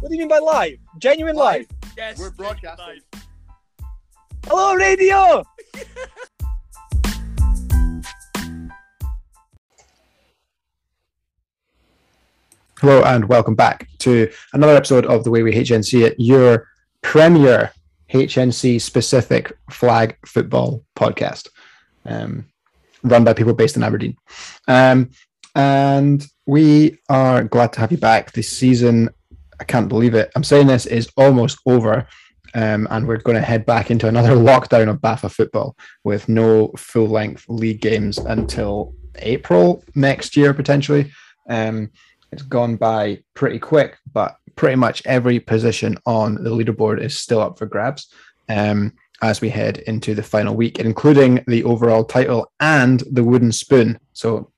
What do you mean by live? Genuine live? Yes. We're broadcasting. live. Hello, radio! Hello and welcome back to another episode of The Way We HNC It, your premier HNC specific flag football podcast, um, run by people based in Aberdeen. Um, and we are glad to have you back. This season, I can't believe it. I'm saying this is almost over. Um, and we're going to head back into another lockdown of BAFA football with no full length league games until April next year, potentially. Um, it's gone by pretty quick, but pretty much every position on the leaderboard is still up for grabs um, as we head into the final week, including the overall title and the wooden spoon. So,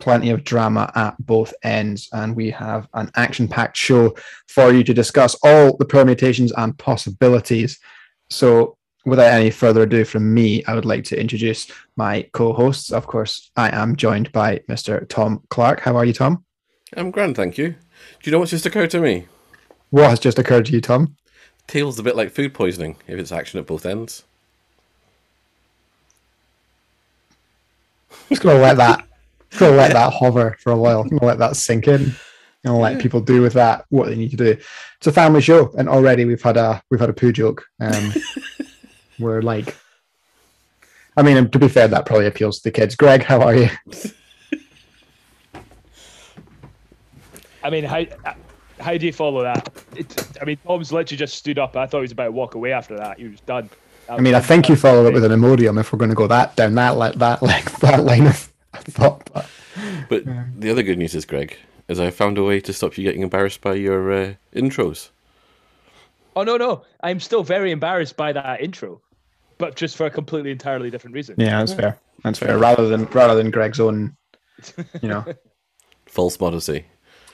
plenty of drama at both ends, and we have an action packed show for you to discuss all the permutations and possibilities. So, without any further ado from me, I would like to introduce my co hosts. Of course, I am joined by Mr. Tom Clark. How are you, Tom? I'm grand, thank you. Do you know what's just occurred to me? What has just occurred to you, Tom? Tail's a bit like food poisoning if it's action at both ends. Just gonna let that, gonna let that hover for a while. I'm gonna let that sink in. Gonna let people do with that what they need to do. It's a family show, and already we've had a we've had a poo joke. Um, we're like, I mean, to be fair, that probably appeals to the kids. Greg, how are you? I mean, how how do you follow that? It, I mean, Tom's literally just stood up. I thought he was about to walk away after that. He was done. That I mean, I think you follow it with an Imodium if we're going to go that down that like that like that line of thought. But But the other good news is, Greg, is I found a way to stop you getting embarrassed by your uh, intros. Oh no, no, I'm still very embarrassed by that intro, but just for a completely entirely different reason. yeah, that's fair. That's fair. Rather than rather than Greg's own, you know. False modesty.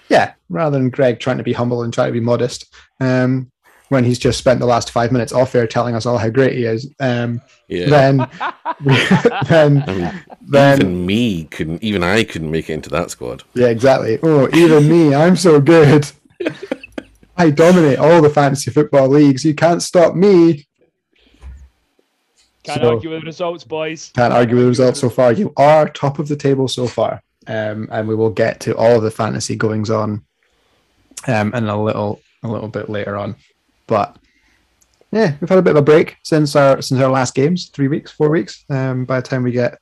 Yeah, rather than Greg trying to be humble and try to be modest, um, when he's just spent the last five minutes off air telling us all how great he is, um, Yeah. then, then, I mean, then, even me couldn't, even I couldn't make it into that squad. yeah, exactly. Oh, even me, I'm so good. I dominate all the fantasy football leagues. You can't stop me. Can't So- argue with the results, boys. Can't argue with the results so far. You are top of the table so far, um, and we will get to all of the fantasy goings on, um, in a little a little bit later on. But yeah, we've had a bit of a break since our since our last games, three weeks, four weeks. Um, by the time we get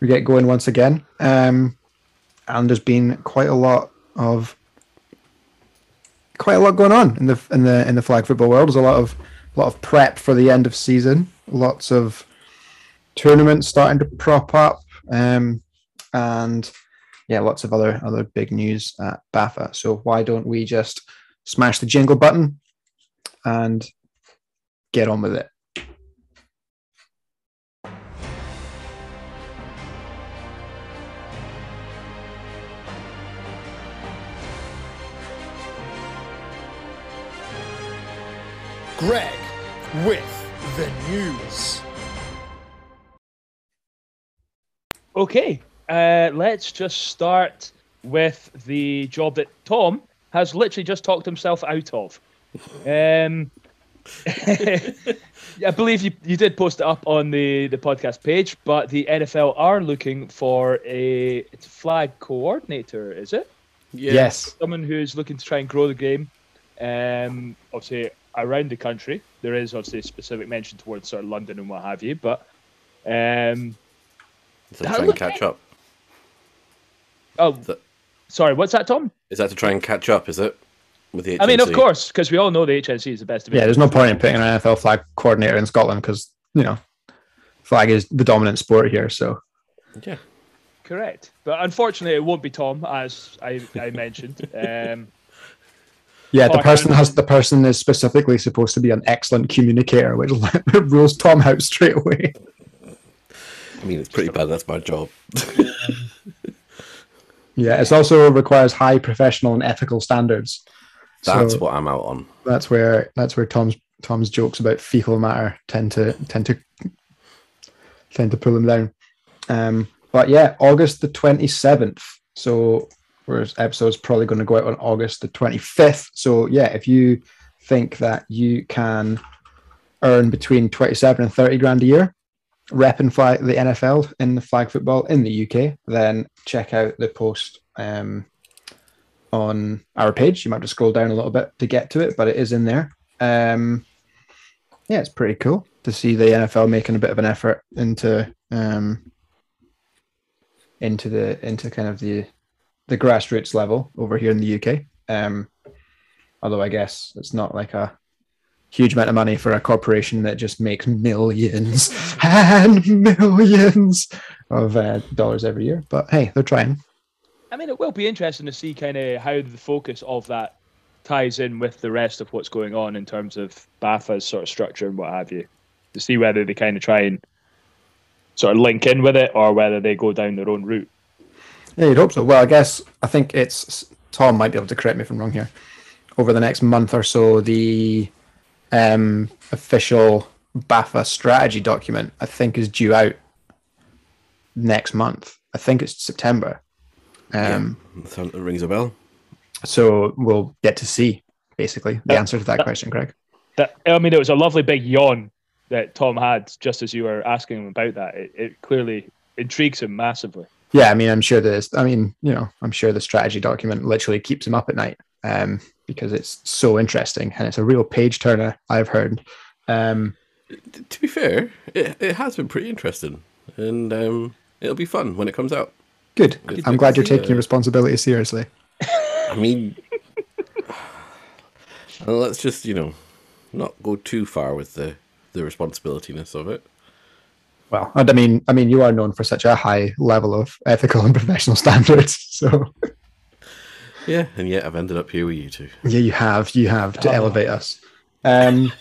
we get going once again, um, and there's been quite a lot of quite a lot going on in the in the in the flag football world. There's a lot of a lot of prep for the end of season. Lots of tournaments starting to prop up, um, and yeah, lots of other other big news at BAFA. So why don't we just smash the jingle button and get on with it? Greg with the news. Okay, uh, let's just start with the job that Tom has literally just talked himself out of. Um, I believe you, you did post it up on the, the podcast page, but the NFL are looking for a flag coordinator, is it? Yeah. Yes. Someone who's looking to try and grow the game, um, obviously around the country. There is obviously a specific mention towards sort of London and what have you, but um, Is that to try and catch up? oh, That- sorry, what's that, Tom? Is that to try and catch up, is it? With the I mean, of course, because we all know the HNC is the best. Yeah, there's no point in putting an NFL flag coordinator in Scotland because you know flag is the dominant sport here. So Yeah. Correct, but unfortunately, it won't be Tom, as I, I mentioned. Um, yeah, the person has the person is specifically supposed to be an excellent communicator, which rules Tom out straight away. I mean, it's pretty bad. That's my job. Yeah, it also requires high professional and ethical standards. That's So- what I'm out on. that's where that's where Tom's Tom's jokes about fecal matter tend to tend to tend to pull him down. Um, but yeah, August the twenty seventh. So whereas episode's probably going to go out on August the 25th. So yeah, if you think that you can earn between 27 and 30 grand a year repping flag the NFL in the flag football in the UK, then check out the post um, on our page. You might to scroll down a little bit to get to it, but it is in there. Um, yeah, it's pretty cool to see the NFL making a bit of an effort into um, into the into kind of the the grassroots level over here in the UK. Um, although I guess it's not like a huge amount of money for a corporation that just makes millions and millions of uh, dollars every year. But hey, they're trying. I mean, it will be interesting to see kind of how the focus of that ties in with the rest of what's going on in terms of BAFA's sort of structure and what have you, to see whether they kind of try and sort of link in with it or whether they go down their own route. Yeah, you'd hope so. Well, I guess I think it's Tom might be able to correct me if I'm wrong here. Over the next month or so, the um, official BAFA strategy document I think is due out next month. I think it's September. Um, yeah, that rings a bell. So we'll get to see basically the That- answer to that that- question, Greg. That I mean, it was a lovely big yawn that Tom had just as you were asking him about that. It, it clearly intrigues him massively. Yeah, I mean, I'm sure this. I mean, you know, I'm sure the strategy document literally keeps him up at night um, because it's so interesting and it's a real page turner. I've heard. Um, to be fair, it, it has been pretty interesting, and um, it'll be fun when it comes out. Good. Good I'm glad you're taking your responsibility seriously. I mean, well, let's just you know not go too far with the the responsibilityness of it. Well, and I mean, I mean, you are known for such a high level of ethical and professional standards. So Yeah, and yet I've ended up here with you two. yeah, you have, you have to Oh. elevate us. Um,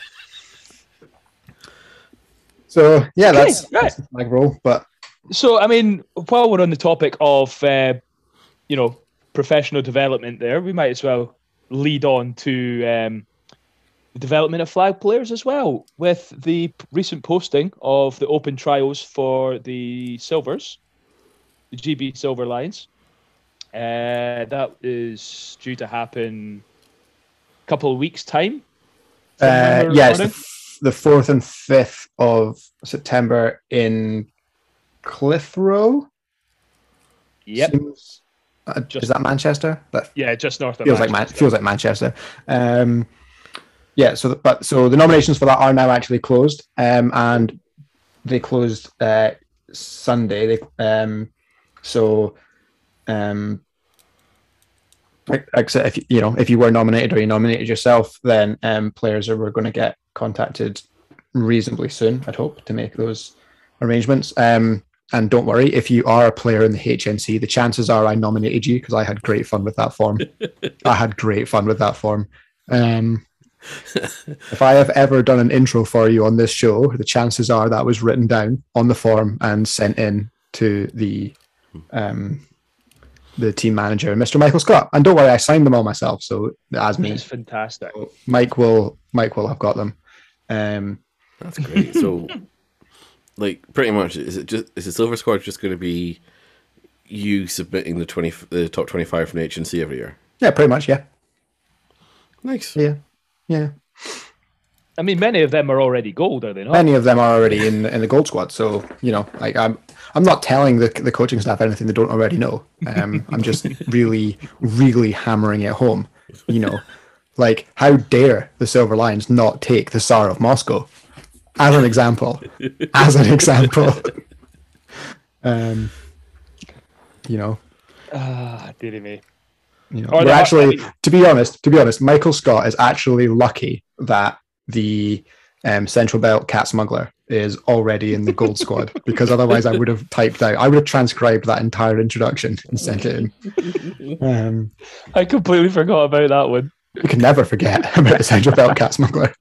so yeah, Okay, that's, right. that's my role. But So, I mean, while we're on the topic of, uh, you know, professional development, there, we might as well lead on to um, the development of flag players as well, with the recent posting of the open trials for the Silvers, the GB Silver Lions. Uh, that is due to happen a couple of weeks' time. uh, we're yeah, the, f- the fourth and fifth of September in Clitheroe. Yep. Seems- uh, Just- is that Manchester? That Yeah, just north of feels like Man- Manchester. feels like Manchester. Um, yeah. So, the, but so the nominations for that are now actually closed, um, and they closed uh, Sunday. They, um, so, um, like- except if you- you know if you were nominated or you nominated yourself, then um, players are were going to get contacted reasonably soon. I'd hope to make those arrangements. Um, and don't worry, if you are a player in the HNC, the chances are I nominated you because I had great fun with that form. I had great fun with that form. Um, if I have ever done an intro for you on this show, the chances are that was written down on the form and sent in to the um, the team manager, Mr. Michael Scott. And don't worry, I signed them all myself. So as me, It's fantastic. Mike will Mike will have got them. Um, That's great. so, like, pretty much, is it just is the silver squad just going to be you submitting the twenty the top twenty five from HNC every year? yeah, pretty much. Yeah, Nice. yeah, yeah. I mean, many of them are already gold, are they not? Many of them are already in in the gold squad. So you know, like I'm I'm not telling the the coaching staff anything they don't already know. Um, I'm just really really hammering it home. You know, like how dare the Silver Lions not take the Tsar of Moscow as an example? As an example. Um, you know, Ah, dearie me. you know, we're actually, to be honest, to be honest, Michael Scott is actually lucky that the um, Central Belt Cat Smuggler is already in the gold squad because otherwise I would have typed out, I would have transcribed that entire introduction and sent it in. Um, I completely forgot about that one. you can never forget about the Central Belt Cat Smuggler.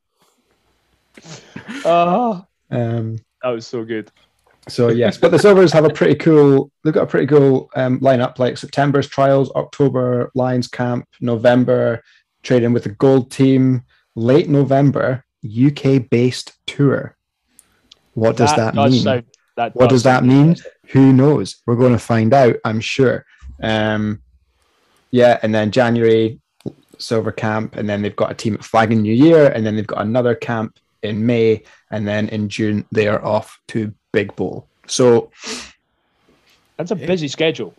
Ah, Um, that was so good. So yes, but the Silvers have a pretty cool. They've got a pretty cool um, lineup. Like September's trials, October Lions camp, November trading with the Gold team, late November UK based tour. What does that, does mean? sound- that what does that mean? Who knows? We're going to find out. I'm sure. Um, Yeah, and then January silver camp, and then they've got a team at Flag and New Year, and then they've got another camp in May, and then in June they are off to Big Bowl. So That's a busy schedule.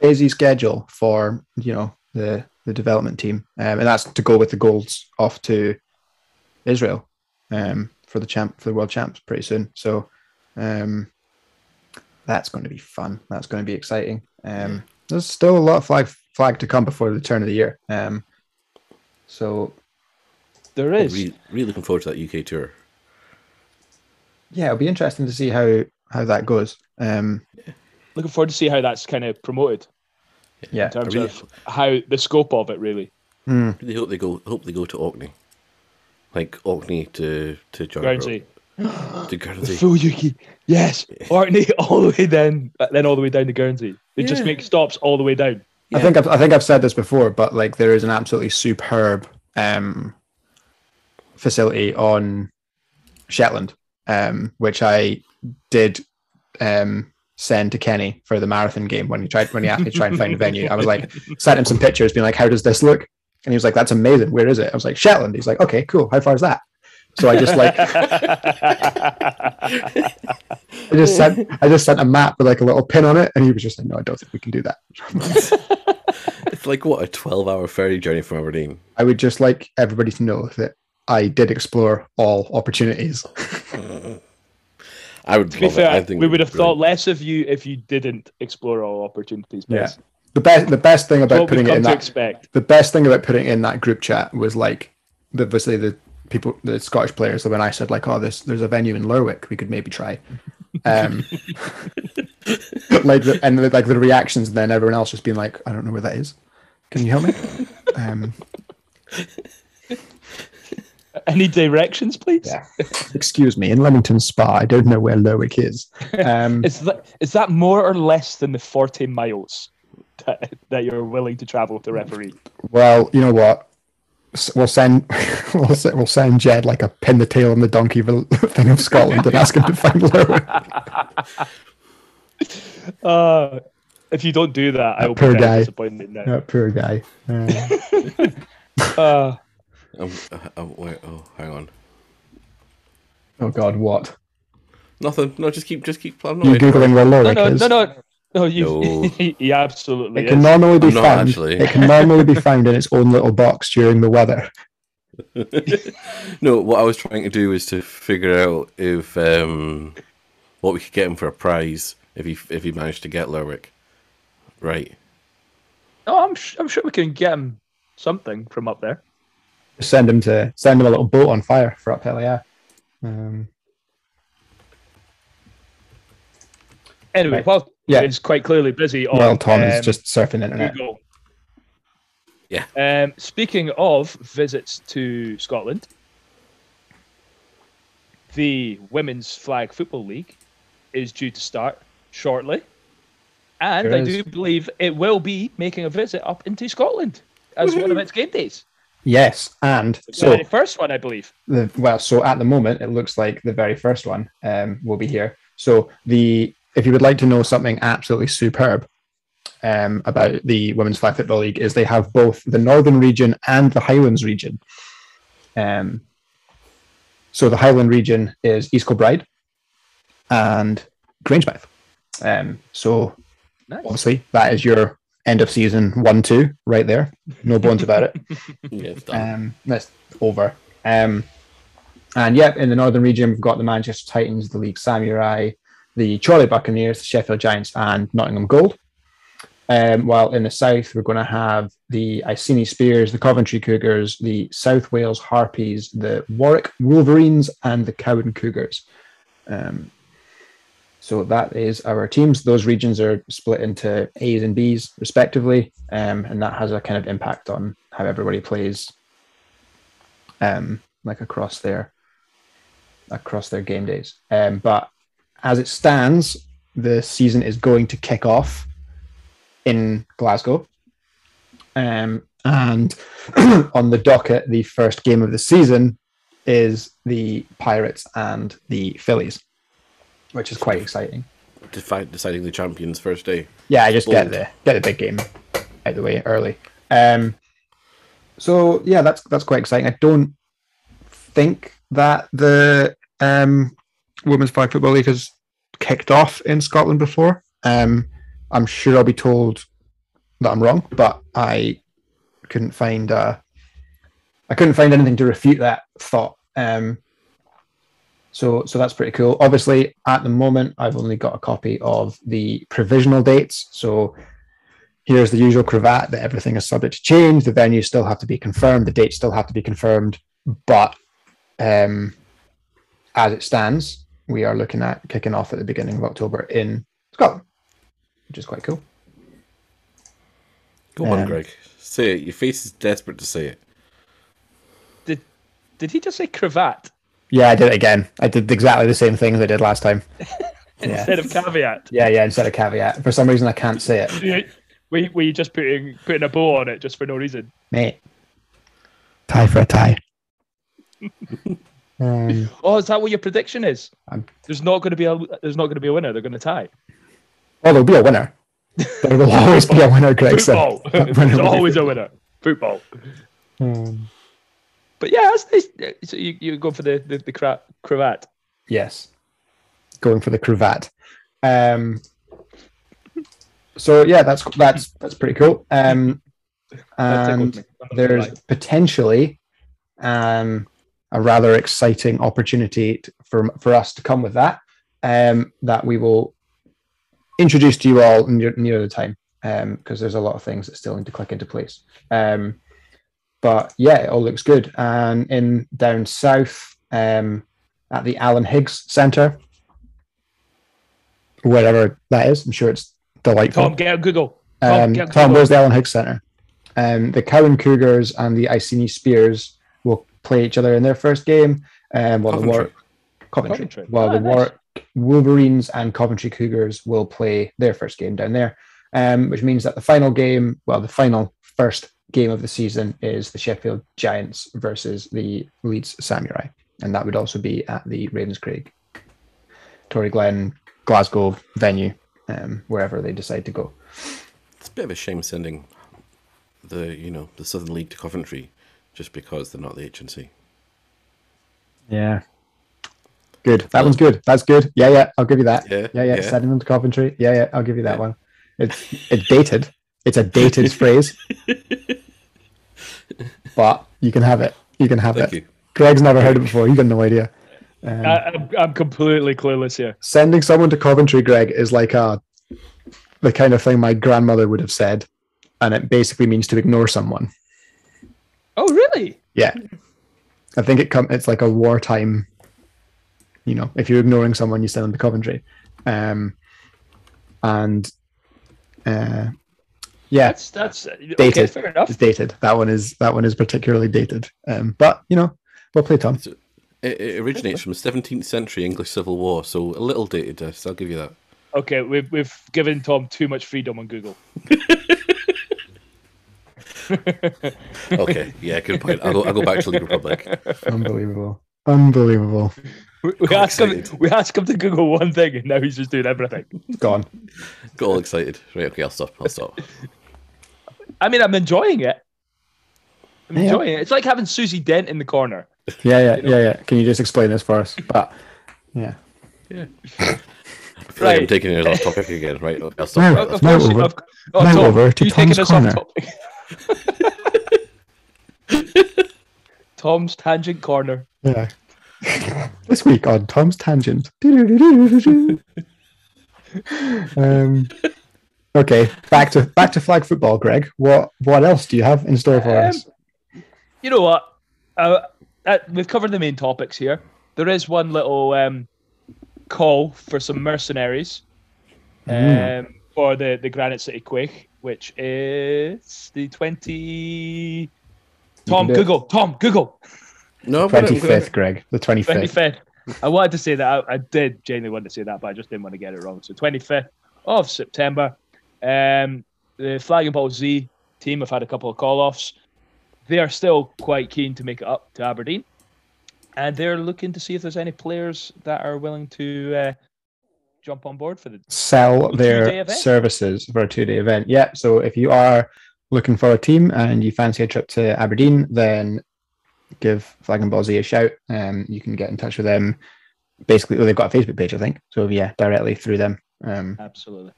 busy schedule for you know the the development team, um, and that's to go with the goals off to Israel um, for the champ for the world champs pretty soon. So um, that's going to be fun. That's going to be exciting. Um, There's still a lot of flag flag to come before the turn of the year. Um, so There is. Really, really looking forward to that UK tour. yeah, it'll be interesting to see how how that goes. Um, Looking forward to see how that's kind of promoted yeah, in terms really- of how the scope of it really. Mm. Really hope they go. Hope they go to Orkney, like Orkney to to John Guernsey. to The full Yuki. Yes. Orkney all the way down, then all the way down to Guernsey. They just make stops all the way down. I think I've, I think I've said this before, but like there is an absolutely superb um, facility on Shetland, um, which I did um, send to Kenny for the marathon game when he tried when he asked me to try and find a venue. I was like, sent him some pictures, being like, "How does this look?" And he was like, "That's amazing. Where is it?" I was like, "Shetland." He's like, "Okay, cool. How far is that?" So I just like I just sent I just sent a map with like a little pin on it, and he was just like, "No, I don't think we can do that." It's like what a twelve-hour ferry journey from Aberdeen. I would just like everybody to know that I did explore all opportunities. I would To be love it. I fair, think we it'd would be have thought less of you if you didn't explore all opportunities. Yeah. The best the best thing about putting it in that expect. the best thing about putting in that group chat was like the obviously the people the Scottish players that when I said like oh this there's a venue in Lerwick we could maybe try. Um like the, and the, like the reactions and then everyone else just being like I don't know where that is. Can you help me? Um Any directions, please? yeah. Excuse me, in Leamington Spa, I don't know where Lerwick is. Um Is that is that more or less than the forty miles that, that you're willing to travel to referee? Well, you know what? We'll send we'll send, we'll send Jed like a pin the tail on the donkey thing of Scotland and ask him to find Lerwick. Uh, if you don't do that, I will be poor very guy. disappointed now. That poor guy. Uh, Uh, Um, uh, uh, wait, oh, hang on. oh God, what? Nothing. No, just keep, just keep. I'm not You waiting for it. googling where no, Lerwick no, is? no, no, no. You, No. he absolutely It is. can normally be I'm found. actually. It can normally be found in its own little box during the weather. no, what I was trying to do is to figure out if um, what we could get him for a prize if he if he managed to get Lerwick. Right. No, I'm sh- I'm sure we can get him something from up there. Send him to send him a little boat on fire for up uphill. Yeah. Um, Anyway, Right. well, Yeah. it's quite clearly busy on. well, Tom is um, just surfing the internet. Google. Yeah. Um, speaking of visits to Scotland, the Women's Flag Football League is due to start shortly. And There I is. do believe it will be making a visit up into Scotland as one of its game days. Yes, and The so very first one, I believe. the well so at the moment it looks like the very first one um, will be here so the if you would like to know something absolutely superb um, about the women's flag football league is they have both the northern region and the highlands region um, so the highland region is east kilbride and grangemouth um, so Nice. obviously that is your end of season one two right there no bones about it Yeah, um, that's over. Um, and yeah, in the northern region, we've got the Manchester Titans, the Leeds Samurai, the Chorley Buccaneers, the Sheffield Giants, and Nottingham Gold. Um, while in the south, we're going to have the Iceni Spears, the Coventry Cougars, the South Wales Harpies, the Warwick Wolverines, and the Cowan Cougars. Um, so that is our teams. Those regions are split into A's and B's respectively, um, and that has a kind of impact on how everybody plays, um, like across their across their game days. Um, but as it stands, the season is going to kick off in Glasgow, um, and on the docket, the first game of the season is the Pirates and the Phillies, which is quite exciting. Defi- deciding the champions first day. Yeah, I just get Bold. the get the big game out of the way early. Um, so yeah, that's that's quite exciting. I don't think that the um, women's flag football league has kicked off in Scotland before. Um, I'm sure I'll be told that I'm wrong, but I couldn't find uh, I couldn't find anything to refute that thought. Um, so so that's pretty cool. Obviously, at the moment, I've only got a copy of the provisional dates. So here's the usual cravat that everything is subject to change. The venues still have to be confirmed. The dates still have to be confirmed. But um, as it stands, we are looking at kicking off at the beginning of October in Scotland, which is quite cool. Go on, Um, Greg. Say it. Your face is desperate to say it. Did did he just say cravat Yeah, I did it again. I did exactly the same thing as I did last time. Yeah. instead of caveat? Yeah, yeah, instead of caveat. For some reason, I can't say it. we Were, were just putting putting a bow on it just for no reason? Mate. Tie for a tie. um, Oh, is that what your prediction is? I'm- There's not going to be a there's not going to be a winner. They're going to tie. Oh, there'll be a winner. There will always be a winner, Greg. said. Football. That winner There's will be- always a winner. Football. Um, But yeah, that's nice. So you, you go for the the, the cra- cravat. yes. Going for the cravat. Um, so yeah, that's that's that's pretty cool. Um, and me. I'm not gonna there's potentially um, a rather exciting opportunity t- for for us to come with that um, that we will introduce to you all near, near the time because there's a lot of things that still need to click into place. Um, but yeah, it all looks good. And in down south um, at the Alan Higgs Centre, wherever that is, I'm sure it's delightful. Tom, get on Google. Tom, Um, get on Tom, where's the Alan Higgs Centre? Um, the Cowan Cougars and the Iceni Spears will play each other in their first game. Um, while the Coventry. Warwick, Coventry, Coventry. while Ah, the nice. Warwick Wolverines and Coventry Cougars will play their first game down there. Um, which means that the final game, well, the final first game of the season is the Sheffield Giants versus the Leeds Samurai, and that would also be at the Ravenscraig, Toryglen, Glasgow venue, um, wherever they decide to go. It's a bit of a shame sending the you know the Southern League to Coventry just because they're not the HNC. Yeah. Good. That one's good. That's good. Yeah, yeah. I'll give you that. Yeah, yeah, yeah. yeah. Sending them to Coventry. Yeah, yeah. I'll give you that Yeah. one. It's it's dated. It's a dated phrase, but you can have it. You can have Thank it. you. Greg's never heard it before. You've got no idea. Um, I, I'm, I'm completely clueless here. sending someone to Coventry, Greg, is like a the kind of thing my grandmother would have said, and it basically means to ignore someone. Oh, really? Yeah, I think it come. It's like a wartime. You know, if you're ignoring someone, you send them to Coventry, um, and uh, yeah, That's that's okay. Dated. Fair enough. it's dated. That one is that one is particularly dated. Um, but you know, well played, Tom. It, it originates from the 17th century English Civil War, so a little dated. This, I'll give you that. Okay, we've we've given Tom too much freedom on Google. Okay, yeah, good point. I'll go, I'll go back to the Republic. Unbelievable, unbelievable. We, we Got asked him. We asked him to Google one thing, and now he's just doing everything. Gone. Got all excited. Right, okay, I'll stop. I'll stop. I mean, I'm enjoying it. I'm Yeah. enjoying it. It's like having Susie Dent in the corner. Yeah, yeah, yeah, yeah. Can you just explain this for us? But yeah, I feel like I'm Right. taking it off topic again. Right, okay, I'll. Now- Of Now over- of, oh, now Tom, over to you Tom's us corner. Tom's tangent corner. yeah. this week on Tom's Tangent. um, okay, back to back to flag football, Greg. What what else do you have in store for Um, us? You know what? Uh, uh, we've covered the main topics here. There is one little um, call for some mercenaries Mm. um, for the, the Granite City Quake, which is the 20. Tom, do it. Google. Tom, Google. No, I'm gonna- Twenty I'm gonna- fifth, Greg. The twenty fifth. 25th. I wanted to say that. I, I did genuinely want to say that, but I just didn't want to get it wrong. So 25th of September. Um, the Flag and Ball Z team have had a couple of call offs. They are still quite keen to make it up to Aberdeen. And they're looking to see if there's any players that are willing to uh, jump on board for the Sell their services for a two day event. Yeah. So if you are looking for a team and you fancy a trip to Aberdeen, then give Flag and Ballsy a shout. Um, you can get in touch with them. Basically, well, they've got a Facebook page, I think. So yeah, directly through them. Um, Absolutely.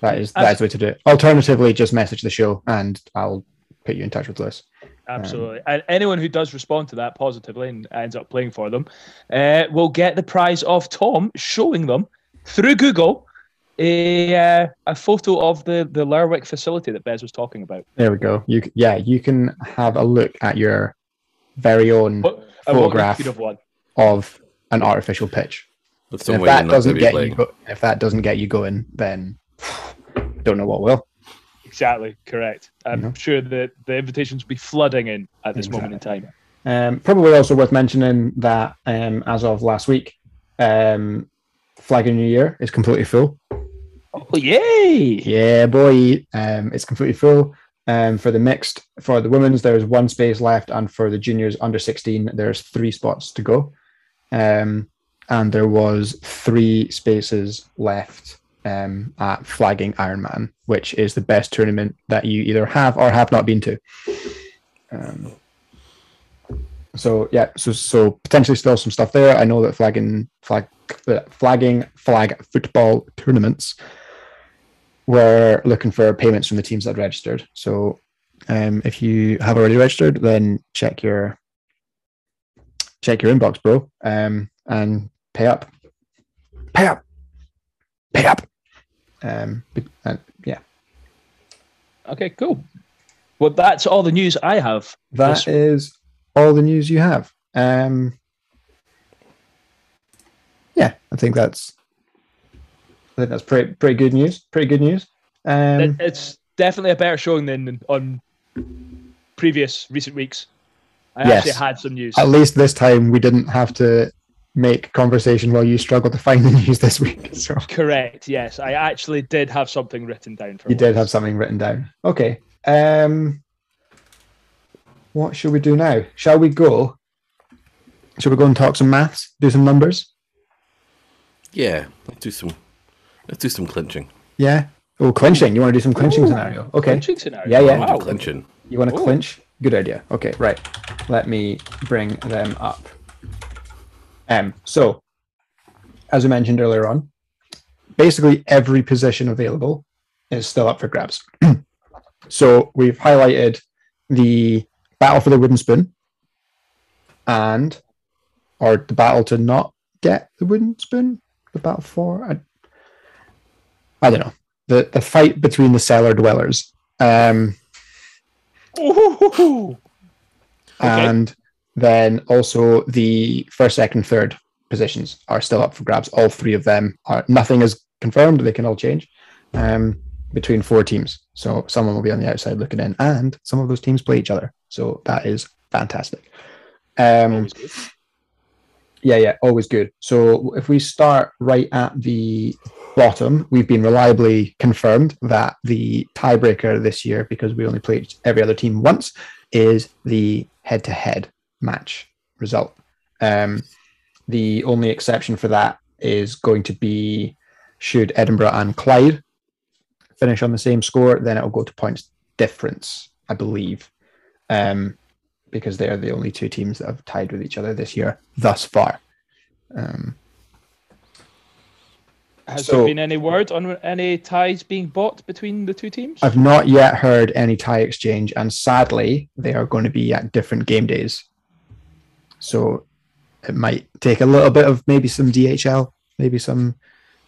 That is that is the way to do it. Alternatively, just message the show and I'll put you in touch with Lewis. Absolutely. and anyone who does respond to that positively and ends up playing for them uh, will get the prize of Tom showing them through Google a uh, a photo of the the Lerwick facility that Bez was talking about. There we go. You yeah, you can have a look at your very own What, Photograph. you to have one. of an artificial pitch. With And some if that doesn't get playing. you go- if that doesn't get you going, then don't know what will. Exactly, correct. I'm Mhm. sure that the invitations will be flooding in at this moment in time. Um, probably also worth mentioning that um, as of last week, um, Flag of New Year is completely full. Oh, yay! Yeah, boy, um, it's completely full. Um, for the mixed, for the women's, there's one space left, and for the juniors under 16, there's three spots to go. Um, and there was three spaces left um, at Flagging Ironman, which is the best tournament that you either have or have not been to. Um, so yeah, so so potentially still some stuff there. I know that flagging flag uh, flagging flag football tournaments we're looking for payments from the teams that registered. So um, if you have already registered, then check your check your inbox, bro, um, and pay up. Pay up. Pay up. Um, and yeah, Okay, cool. Well, that's all the news I have. that Yes. is all the news you have. Um, yeah, I think that's I think that's pretty pretty good news. Pretty good news. Um, It- it's definitely a better showing than on previous recent weeks. I Yes. actually had some news. at least this time we didn't have to make conversation while you struggle to find the news this week. So Correct. Yes, I actually did have something written down for. you did have something written down. Okay. Um what should we do now? Shall we go? Shall we go and talk some maths? Do some numbers? Yeah, let's do some. Let's do some clinching. Yeah. Oh, clinching. You want to do some clinching Ooh, scenario? Okay. Clinching scenario. Yeah, yeah. Wow. Clinching. You want to Ooh. clinch? Good idea. Okay, right. Let me bring them up. Um, so, as I mentioned earlier on, basically every position available is still up for grabs. so we've highlighted the battle for the wooden spoon and or the battle to not get the wooden spoon, the battle for I, I don't know. The the fight between the cellar dwellers. Um Ooh. Okay. Then also the first, second, third positions are still up for grabs. All three of them are nothing is confirmed; they can all change um, between four teams. So someone will be on the outside looking in, and some of those teams play each other. So that is fantastic. Um, yeah, yeah, always good. So if we start right at the bottom, we've been reliably confirmed that the tiebreaker this year, because we only played every other team once, is the head-to-head match result. Um, the only exception for that is going to be should Edinburgh and Clyde finish on the same score, then it'll go to points difference, I believe. Um, because they are the only two teams that have tied with each other this year thus far. Um, Has so- there been any word on any ties being bought between the two teams? I've not yet heard any tie exchange, and sadly, they are going to be at different game days. So it might take a little bit of maybe some DHL, maybe some,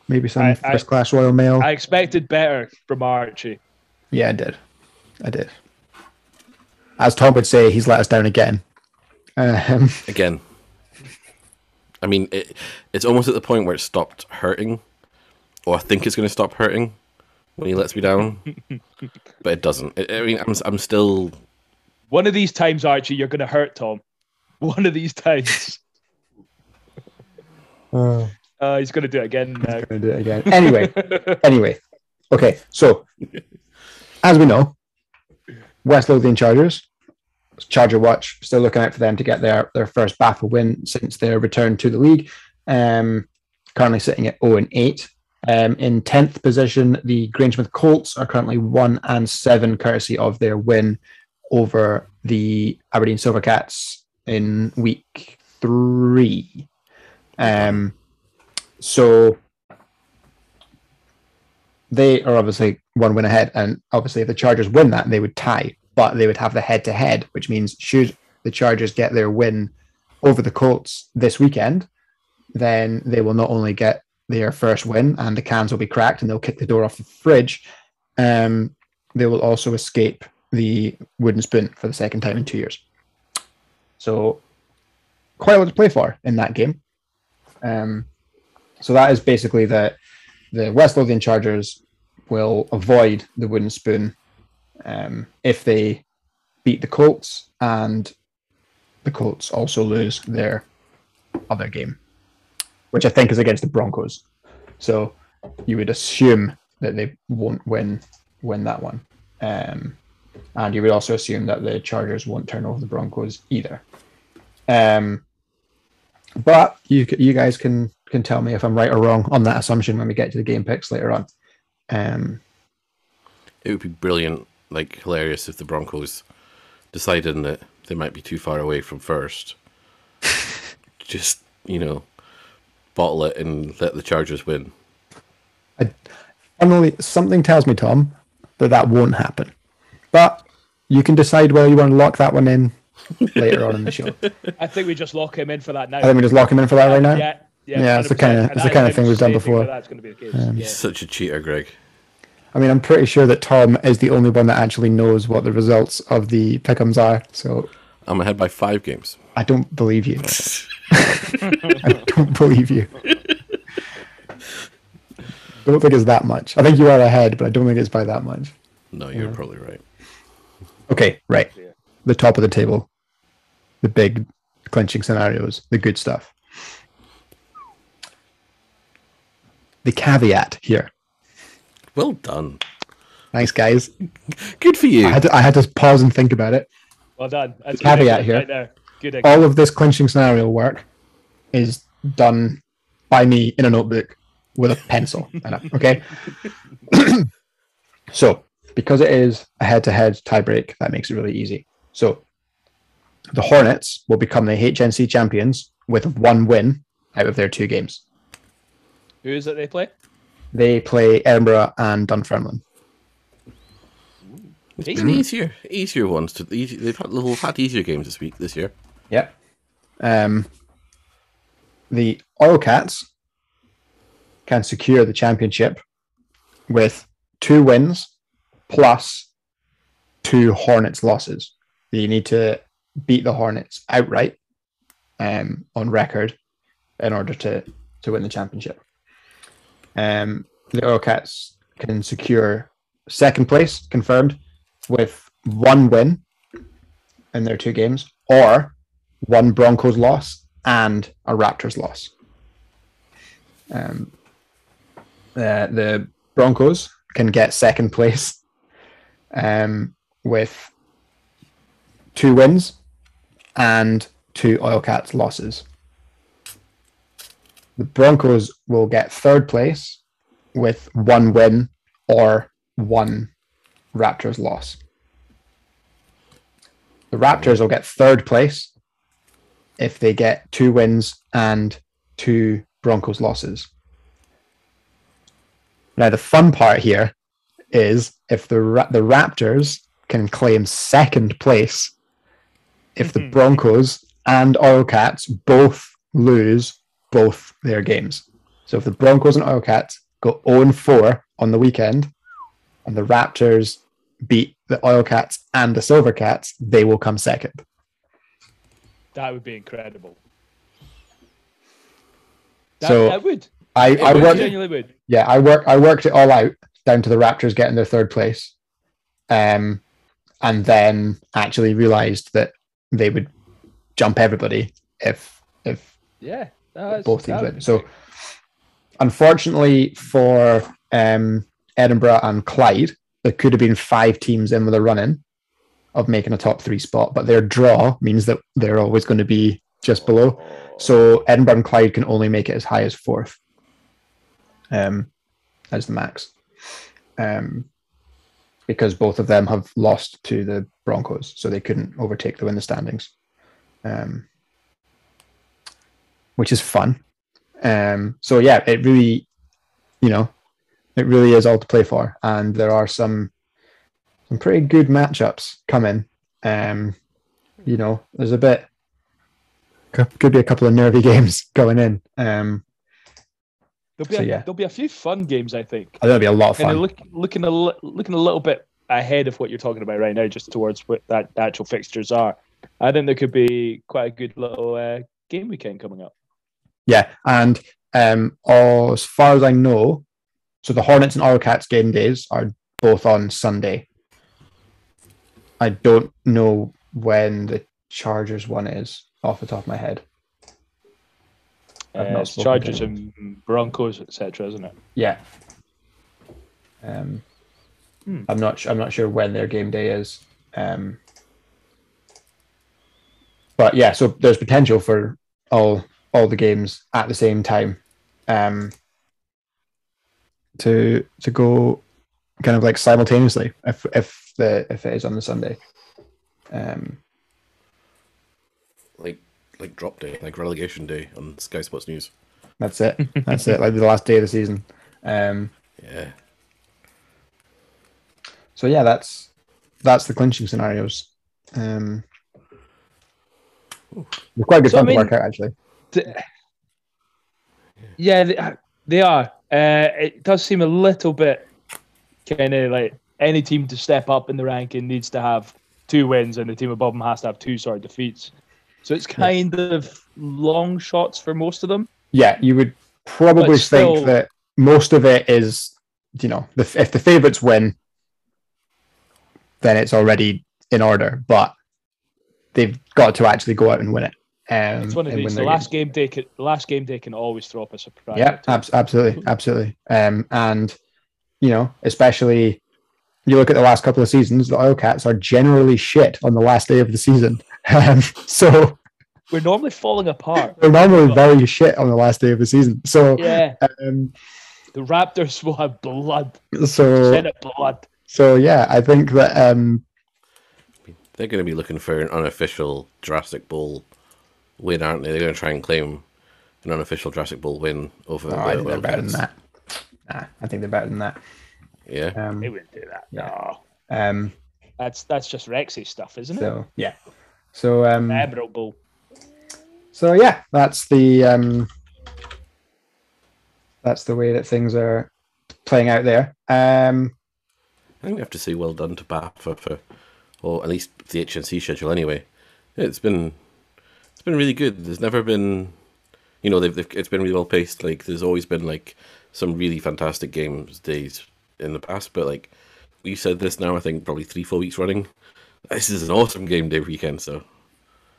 maybe some I- I- first class Royal Mail. I expected better from Archie. yeah, I did, I did. As Tom would say, he's let us down again. Um, Again. I mean, it, it's almost at the point where it stopped hurting, or I think it's going to stop hurting when he lets me down, but it doesn't. I, I mean, I'm I'm still One of these times, Archie, you're going to hurt Tom. One of these days. oh, Uh, he's going to do it again now. gonna do it again. Anyway, anyway, okay. So, as we know, West Lothian Chargers, Charger Watch, still looking out for them to get their their first BAFA win since their return to the league. Um, currently sitting at zero and eight. Um, in 10th position, the Grangemouth Colts are currently 1 and 7, courtesy of their win over the Aberdeen Silvercats in week three. Um, so they are obviously one win ahead, and obviously if the Chargers win that, they would tie, but they would have the head to head, which means should the Chargers get their win over the Colts this weekend, then they will not only get their first win and the cans will be cracked and they'll kick the door off the fridge, um, they will also escape the wooden spoon for the second time in two years. So quite a lot to play for in that game. Um, so that is basically that the West Lothian Chargers will avoid the wooden spoon um, if they beat the Colts and the Colts also lose their other game, which I think is against the Broncos. So you would assume that they won't win win that one. Um, and you would also assume that the Chargers won't turn over the Broncos either. Um, but you you guys can can tell me if I'm right or wrong on that assumption when we get to the game picks later on. Um, It would be brilliant, like hilarious, if the Broncos decided that they might be too far away from first. Just you know, bottle it and let the Chargers win. I, Funnily, something tells me, Tom, that that won't happen. But you can decide whether you want to lock that one in later on in the show. I think we just lock him in for that now. I think we just lock him in for that right now. Yeah, yeah, Yeah, it's the kinda- it's the kinda thing we've done before. That's going to be the case. Um, yeah. Such a cheater, Greg. I mean, I'm pretty sure that Tom is the only one that actually knows what the results of the pickums are. So I'm ahead by five games. I don't believe you. I don't believe you. I don't think it's that much. I think you are ahead, but I don't think it's by that much. No, you're probably right. Okay, right. The top of the table, the big clinching scenarios, the good stuff. The caveat here. Well done. Thanks, guys. Good for you. I had to, I had to pause and think about it. Well done. That's Caveat good here. Right. Good. All of this clinching scenario work is done by me in a notebook with a pencil. in it, okay. so, because it is a head-to-head tiebreak, that makes it really easy. So, the Hornets will become the HNC champions with one win out of their two games. Who is it they play? They play Edinburgh and Dunfermline. It's been easier, easier ones to. Easy, they've had little had easier games this week, this year. Yep. Um, the Oil Cats can secure the championship with two wins plus two Hornets losses. You need to beat the Hornets outright um, on record in order to, to win the championship. Um, the Oil Cats can secure second place confirmed with one win in their two games or one Broncos loss and a Raptors loss. Um, uh, the Broncos can get second place um, with two wins and two Oil Cats losses. The Broncos will get third place with one win or one Raptors loss. The Raptors will get third place if they get two wins and two Broncos losses. Now, the fun part here is if the Ra- the Raptors can claim second place if the Broncos and Oil Cats both lose both their games. So if the Broncos and Oil Cats go 0 4 on the weekend and the Raptors beat the Oil Cats and the Silver Cats, they will come second. That would be incredible. That, So- that would. I, It I would, worked genuinely would. yeah, I work I worked it all out down to the Raptors getting their third place. Um and then actually realized that they would jump everybody if if Yeah. No, both teams win. So unfortunately for um Edinburgh and Clyde, there could have been five teams in with a run in of making a top three spot, but their draw means that they're always going to be just below. So Edinburgh and Clyde can only make it as high as fourth. Um, as the max. Um, because both of them have lost to the Broncos, so they couldn't overtake them in the standings. Um, which is fun. Um, so yeah, it really, you know, it really is all to play for, and there are some some pretty good matchups coming. Um, you know, there's a bit could be a couple of nervy games going in. Um, There'll be, So, a, yeah. there'll be a few fun games, I think. Think it'll be a lot of And fun. look, looking a looking a little bit ahead of what you're talking about right now, just towards what that the actual fixtures are. I think there could be quite a good little uh, game weekend coming up. Yeah, and um, as far as I know, so the Hornets and Cats game days are both on Sunday. I don't know when the Chargers one is off the top of my head. Uh, Chargers and Broncos, etc., isn't it? Yeah. Um, Hmm. I'm not. I'm not sure when their game day is. Um, but yeah, so there's potential for all all the games at the same time. Um, to to go kind of like simultaneously if if the if it is on the Sunday. Um, Like like drop day, like relegation day on Sky Sports News. that's it. That's it. Like the last day of the season. Um, Yeah. so yeah, that's that's the clinching scenarios. Um, they're quite good So, I fun mean- to work out actually. Yeah, they, uh, they are. Uh, it does seem a little bit kind of like any team to step up in the ranking needs to have two wins, and the team above them has to have two sort of defeats. So it's kind of long shots for most of them. Yeah, you would probably still- think that most of it is, you know, the, if the favorites win, then it's already in order. But they've got to actually go out and win it. Um, It's one of these. The last games. game day, can, last game day can always throw up a surprise. Yeah, abs- absolutely, absolutely. Um, and you know, especially you look at the last couple of seasons, the Oilcats are generally shit on the last day of the season. Um, so We're normally falling apart. We're normally very shit on the last day of the season. So, Yeah, um, the Raptors will have blood, so, blood. so yeah, I think that um, They're going to be looking for an unofficial Jurassic Bowl win, aren't they? They're going to try and claim an unofficial Jurassic Bowl win over oh, the I think they're better than that. Nah, I think they're better than that. Yeah. Um, They wouldn't do that. Yeah. No, um, that's that's just Rexy stuff, isn't it? yeah, so um, Memorable. so yeah, that's the um, that's the way that things are playing out there. Um, I think we have to say well done to BAFA for, or at least the HNC schedule anyway. It's been, it's been really good. There's never been, you know, they've, they've it's been really well paced. Like there's always been like some really fantastic games days in the past, but like we said this now, I think probably three four weeks running. This is an awesome game day weekend. So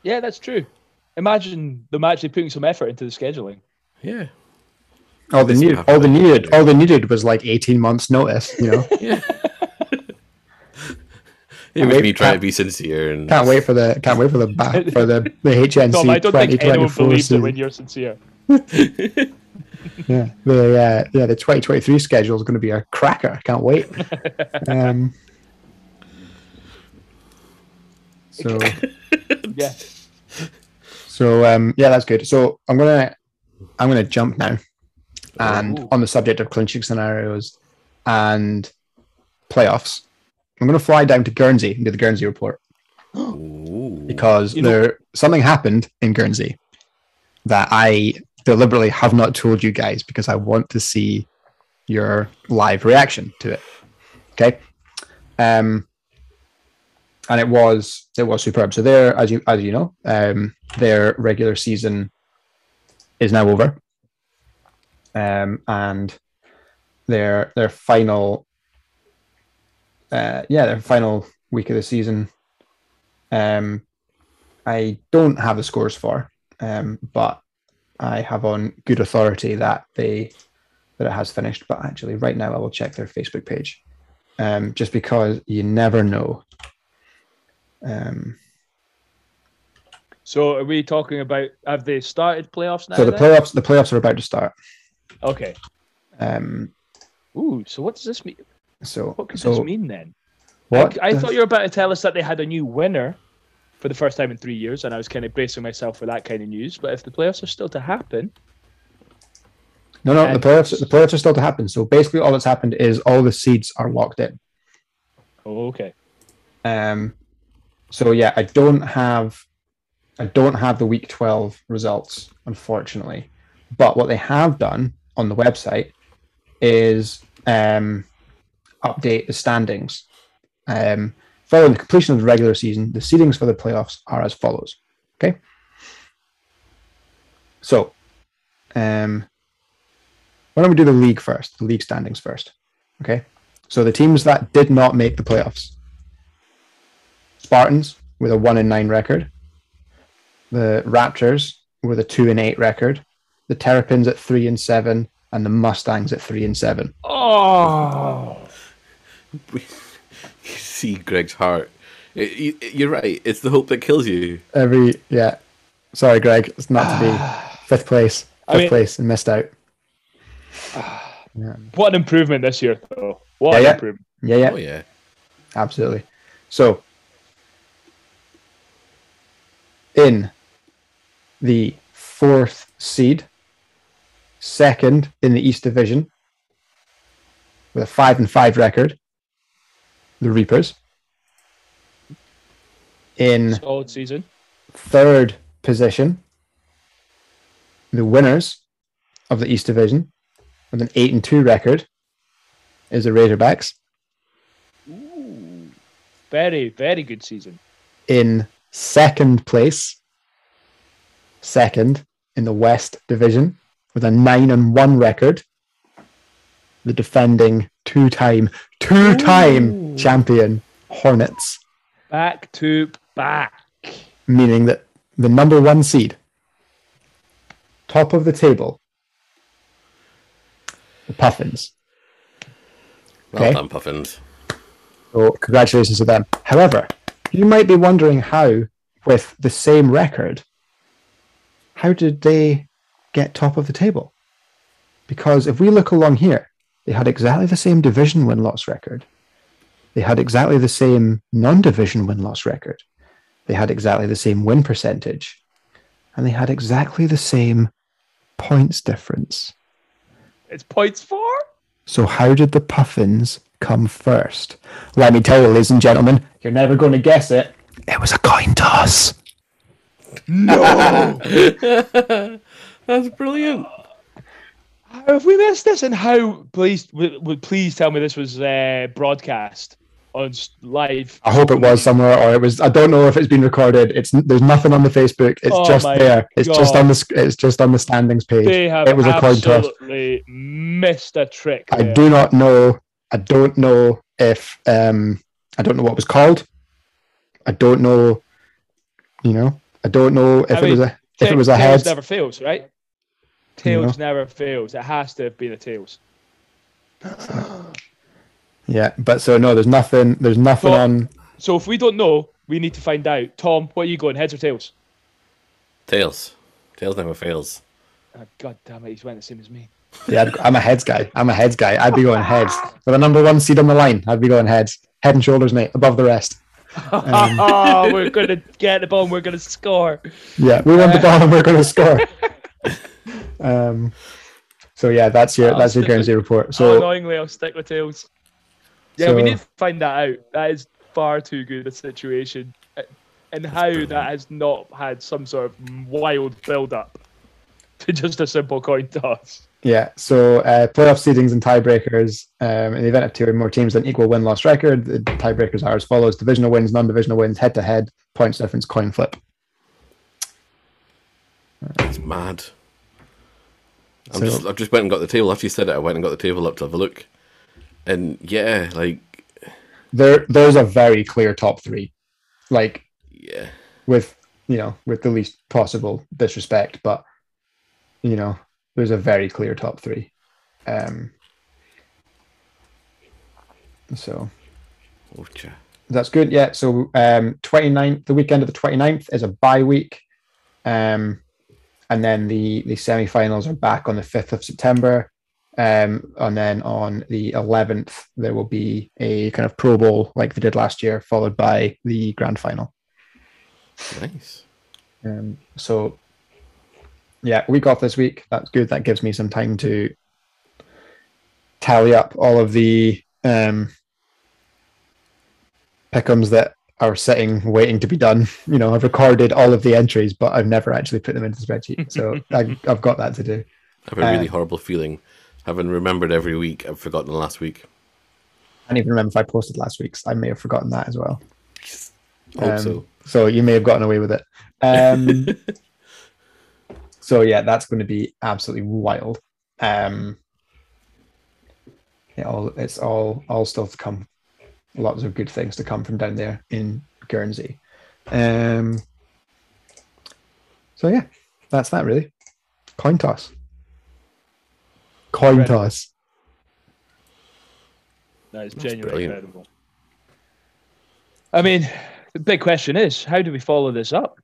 Yeah, that's true. Imagine them actually putting some effort into the scheduling. yeah, all they needed, all they needed, all they needed was like eighteen months notice. You know, yeah. wait- Yeah, me try to be sincere and can't wait for the can't wait for the ba- for the the HNC Tom, I don't think anyone four believes it when you're sincere. Yeah, the uh, yeah the twenty twenty three schedule is going to be a cracker. Can't wait. um, so Yeah. so um, yeah, that's good. So I'm gonna I'm gonna jump now, and Ooh. on the subject of clinching scenarios and playoffs, I'm gonna fly down to Guernsey and do the Guernsey report. Ooh. because You know- there something happened in Guernsey that I deliberately have not told you guys because I want to see your live reaction to it. Okay. Um and it was it was superb. So there, as you as you know, um their regular season is now over. Um and their their final uh yeah, their final week of the season um, I don't have the scores for, um, but I have on good authority that they that it has finished. But actually, right now, I will check their Facebook page, um, just because you never know. Um, So are we talking about have they started playoffs now? so the then? playoffs, the playoffs are about to start. Okay. Um, Ooh, so what does this mean? So What could so this mean then? what? I, I does- thought you were about to tell us that they had a new winner for the first time in three years, and I was kind of bracing myself for that kind of news. But if the playoffs are still to happen, No, no, the And- playoffs the playoffs are still to happen. So basically, all that's happened is all the seeds are locked in. oh, okay. Um, so yeah, I don't have, I don't have the week twelve results, unfortunately. But what they have done on the website is um, update the standings. Um, following the completion of the regular season, the seedings for the playoffs are as follows. Okay. So, um, why don't we do the league first? The league standings first. Okay. So the teams that did not make the playoffs Spartans with a one and nine record, the Raptors with a two and eight record, the Terrapins at three and seven, and the Mustangs at three and seven. Oh, You see Greg's heart. You- You're right. It's the hope that kills you. Every yeah, sorry, Greg, it's not to be fifth place, fifth I mean- place, and missed out. what an improvement this year, though. What Yeah, an yeah. improvement. Yeah, yeah, Oh yeah. absolutely. So, in the fourth seed, second in the East Division, with a five and five record, the Reapers. In Solid season. third position, the winners of the East Division, with an eight and two record, is the Razorbacks. Very, very good season. in second place, second in the West Division with a nine and one record. The defending two-time, two-time Ooh. champion Hornets, Back to back. meaning that the number one seed, top of the table, the Puffins. Well Okay. done, Puffins. So congratulations to them. However, you might be wondering how, with the same record, how did they get top of the table? Because if we look along here, they had exactly the same division win loss record. They had exactly the same non division win loss record. They had exactly the same win percentage. And they had exactly the same points difference. It's points four? So how did the puffins come first? Let me tell you, ladies and gentlemen, you're never going to guess it. It was a coin toss. No! That's brilliant. How Have we missed this? And how? Please, would, would please tell me this was uh, broadcast on live. I hope it was somewhere, or it was. I don't know if it's been recorded. It's there's nothing on the Facebook. It's Oh just there. It's just on the. It's just on the standings page. They have it was a coin toss. absolutely missed a trick. I do not know. I don't know if. Um. I don't know what it was called. I don't know. You know. I don't know if I it was a if it was a tails heads. never fails, right? Tails never fails. It has to have been a tails. Yeah, but so no, there's nothing. There's nothing Well- on. So if we don't know, we need to find out. Tom, what are you going? Heads or tails? Tails. Tails never fails. Oh, God damn it, he's went the same as me. Yeah, I'm a heads guy. I'm a heads guy. I'd be going heads for the number one seed on the line. I'd be going heads, head and shoulders, mate, above the rest. Um, oh, we're gonna get the ball. and We're gonna score. Yeah, we want the ball and we're going to score. Um, so yeah, that's your I'll that's your Guernsey report. So So annoyingly, I'll stick with tails. Yeah, we need to find that out. That is far too good a situation, Uh, and how that has not had some sort of wild build-up to just a simple coin toss. Yeah, so uh, playoff seedings and tiebreakers. Um, in the event of two or more teams with an equal win loss record, the tiebreakers are as follows: divisional wins, non divisional wins, head to head, points difference, coin flip. It's mad. I'm So- just, I've just went and got the table. After you said it, I went and got the table up to have a look. And yeah, like, There, there's a very clear top three, like yeah. with you know with the least possible disrespect, but you know there's a very clear top three. Um, so that's good. Yeah. So um, 29th, the weekend of the 29th is a bye week, um, and then the the semi-finals are back on the 5th of September. Um, and then on the 11th, there will be a kind of Pro Bowl like they did last year, followed by the grand final. Nice. Um, so, yeah, week off this week. That's good. That gives me some time to tally up all of the um, pickums that are sitting waiting to be done. You know, I've recorded all of the entries, but I've never actually put them into the spreadsheet. So I, I've got that to do. I have a really Uh, horrible feeling. Having remembered every week, I've forgotten last week. I don't even remember if I posted last week's. I may have forgotten that as well. I hope Um, so. So you may have gotten away with it. Um, so yeah, that's going to be absolutely wild. Um, yeah, all it's all all still to come. Lots of good things to come from down there in Guernsey. Um, so yeah, that's that really. Coin toss. Coin Right. toss. That is That's genuinely brilliant. incredible. I mean, the big question is, how do we follow this up?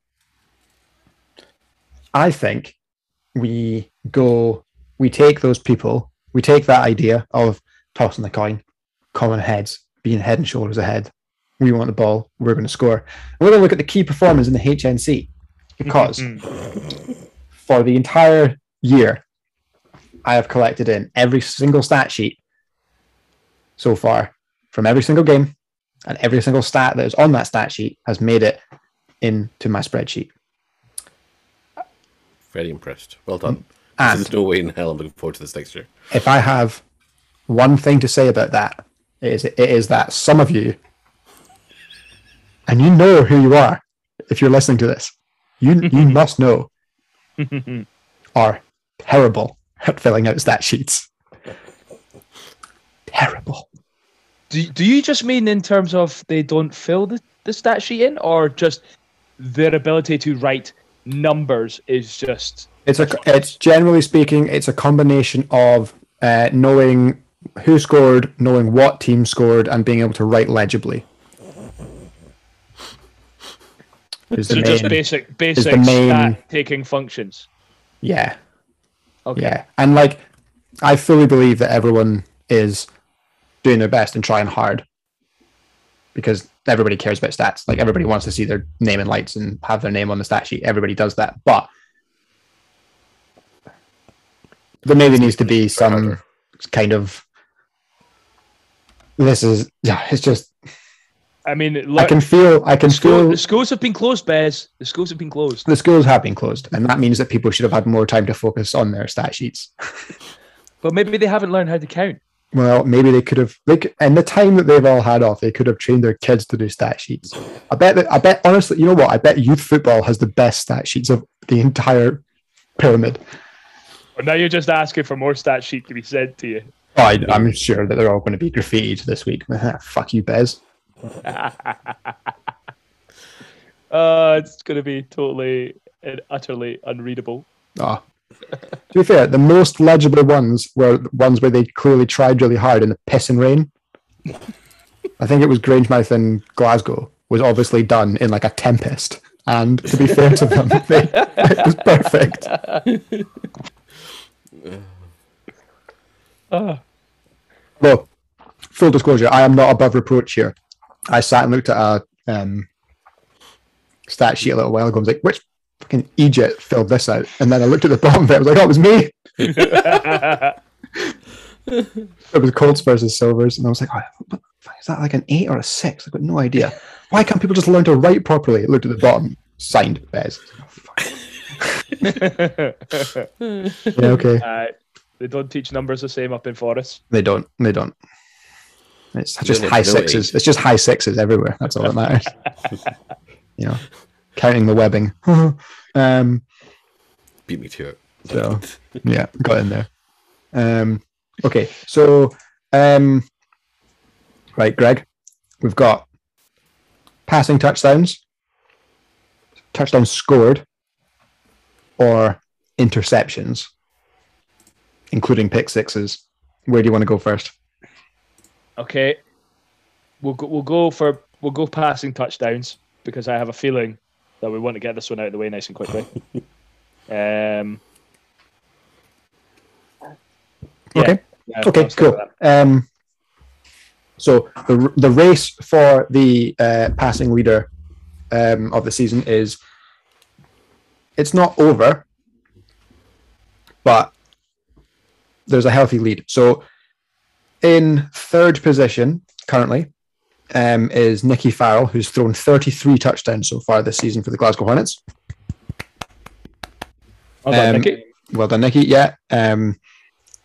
I think we go, we take those people, we take that idea of tossing the coin, common heads, being head and shoulders ahead. We want the ball, we're going to score. We're going to look at the key performers in the HNC because mm-hmm. for the entire year, I have collected in every single stat sheet so far from every single game, and every single stat that is on that stat sheet has made it into my spreadsheet. Very impressed. Well done. Mm. And there's no way in hell I'm looking forward to this next year. if I have one thing to say about that, it is, it is that some of you, and you know who you are if you're listening to this, you, you must know, are terrible at filling out stat sheets. Terrible. Do, do you just mean in terms of they don't fill the, the stat sheet in, or just their ability to write numbers is just It's a. It's generally speaking, it's a combination of uh, knowing who scored, knowing what team scored, and being able to write legibly. Is so the just main- basic basic the main- stat taking functions? yeah, Okay. Yeah, and like I fully believe that everyone is doing their best and trying hard because everybody cares about stats. Like everybody wants to see their name in lights and have their name on the stat sheet. Everybody does that, but there maybe needs to be some kind of. This is yeah. It's just I mean, I can feel. I can school, feel the schools have been closed, Bez. The schools have been closed. the schools have been closed, and that means that people should have had more time to focus on their stat sheets. But maybe they haven't learned how to count. Well, maybe they could have. Like, in the time that they've all had off, they could have trained their kids to do stat sheets. I bet that. I bet honestly, you know what? I bet youth football has the best stat sheets of the entire pyramid. But now you're just asking for more stat sheet to be sent to you. Oh, I, I'm sure that they're all going to be graffitied this week. Fuck you, Bez. Uh, it's going to be totally and utterly unreadable. Ah. to be fair, the most legible ones were ones where they clearly tried really hard in the piss and rain. I think it was Grangemouth in Glasgow was obviously done in like a tempest. And to be fair to them, they, it was perfect. Well, full disclosure, I am not above reproach here. I sat and looked at a um, stat sheet a little while ago. I was like, which fucking Egypt filled this out? And then I looked at the bottom of it. I was like, oh, it was me. It was Colts versus Silvers. And I was like, oh, what the fuck, is that like an eight or a six? I've got no idea. Why can't people just learn to write properly? I looked at the bottom, signed Bez. Oh, yeah, okay. uh, they don't teach numbers the same up in Forest. They don't. They don't. It's just high need to know sixes. It's just high sixes everywhere. That's all that matters. you know, counting the webbing. um, Beat me to it. so yeah, got in there. Um, okay, so um, right, Greg, we've got passing touchdowns, touchdowns scored, or interceptions, including pick sixes. Where do you want to go first? Okay, we'll go, we'll go for we'll go passing touchdowns because I have a feeling that we want to get this one out of the way nice and quickly. um, Yeah. Okay. Yeah, Okay, cool. Um, so the the race for the uh, passing leader um, of the season is it's not over, but there's a healthy lead. So in third position currently um, is Nicky Farrell, who's thrown 33 touchdowns so far this season for the Glasgow Hornets. Well done, Um, Nicky. Well done, Nicky. Yeah, um,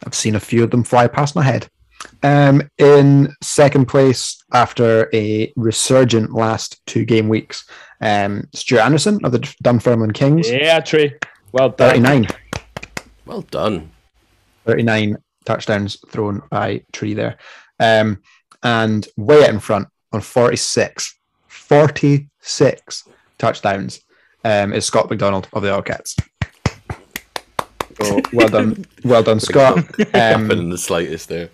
I've seen a few of them fly past my head. Um, in second place after a resurgent last two game weeks, um, Stuart Anderson of the Dunfermline Kings, Yeah, Trey. Well done. 39, Well done. 39 touchdowns thrown by Tree there. Um, and way out in front on 46, 46 touchdowns um, is Scott McDonald of the Oilcats. So well done, well done, Scott. Um, Nothing in the slightest there.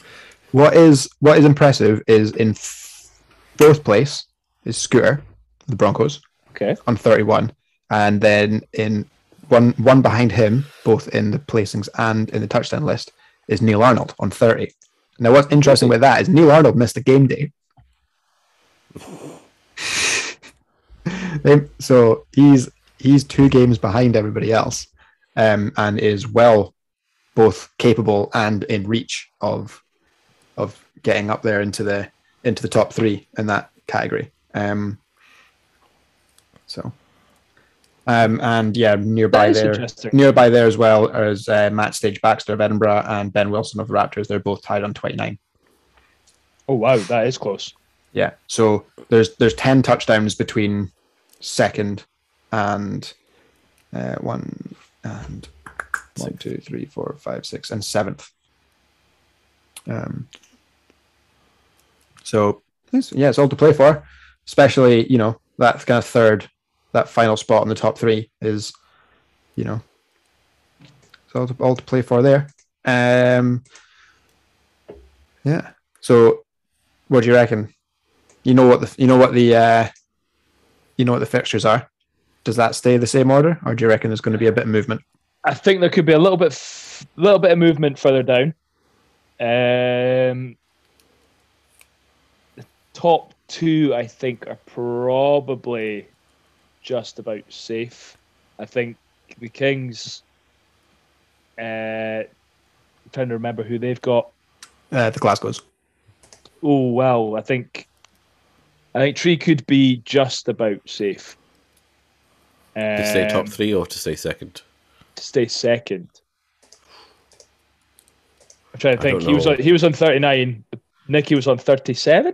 What is what is impressive is in f- fourth place is Scooter, the Broncos, Okay. on 31, and then in one one behind him, both in the placings and in the touchdown list, is Neil Arnold on 30. Now, what's interesting with that is Neil Arnold missed a game day, They- so he's he's two games behind everybody else, um, and is well both capable and in reach of of getting up there into the into the top three in that category. Um, so, um, and yeah, nearby there, interesting. nearby there as well as uh, Matt Stage Baxter of Edinburgh and Ben Wilson of the Raptors. They're both tied on twenty nine. Oh wow, that is close. Yeah, so there's there's ten touchdowns between second and uh, one and one, two, three, four, five, six, and seventh. Um, so yeah, it's all to play for. Especially you know that kind of third, that final spot in the top three is, you know, it's all to, all to play for there. Um, yeah. So, what do you reckon? You know what the you know what the uh, you know what the fixtures are. Does that stay the same order, or do you reckon there's going to be a bit of movement? I think there could be a little bit, little bit of movement further down. Um, the top two, I think, are probably just about safe. I think the Kings. Uh, I'm trying to remember who they've got. Uh, the Glasgow's. Oh well, I think, I think Tree could be just about safe. To stay top Um, three or to stay second? to stay second. I'm trying to think. He was on, he was on 39. Nicky was on 37.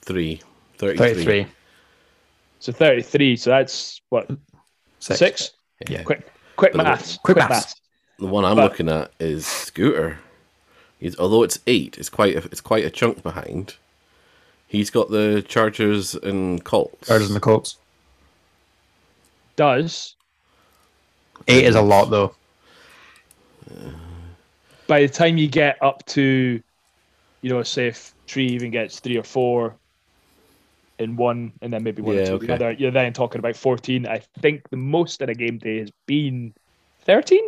Three. 33. Thirty-three. So 33. So that's what Six. six. Yeah. Quick, quick But the- maths. quick maths. The one I'm But- looking at is Scooter. He's, although it's eight, it's quite a, it's quite a chunk behind. He's got the Chargers and Colts. Chargers and the Colts. Does Eight is a lot though. Uh, by the time you get up to, you know, say if Tree even gets three or four in one, and then maybe one Yeah, or two okay. the other, you're then talking about 14. I think the most in a game day has been 13.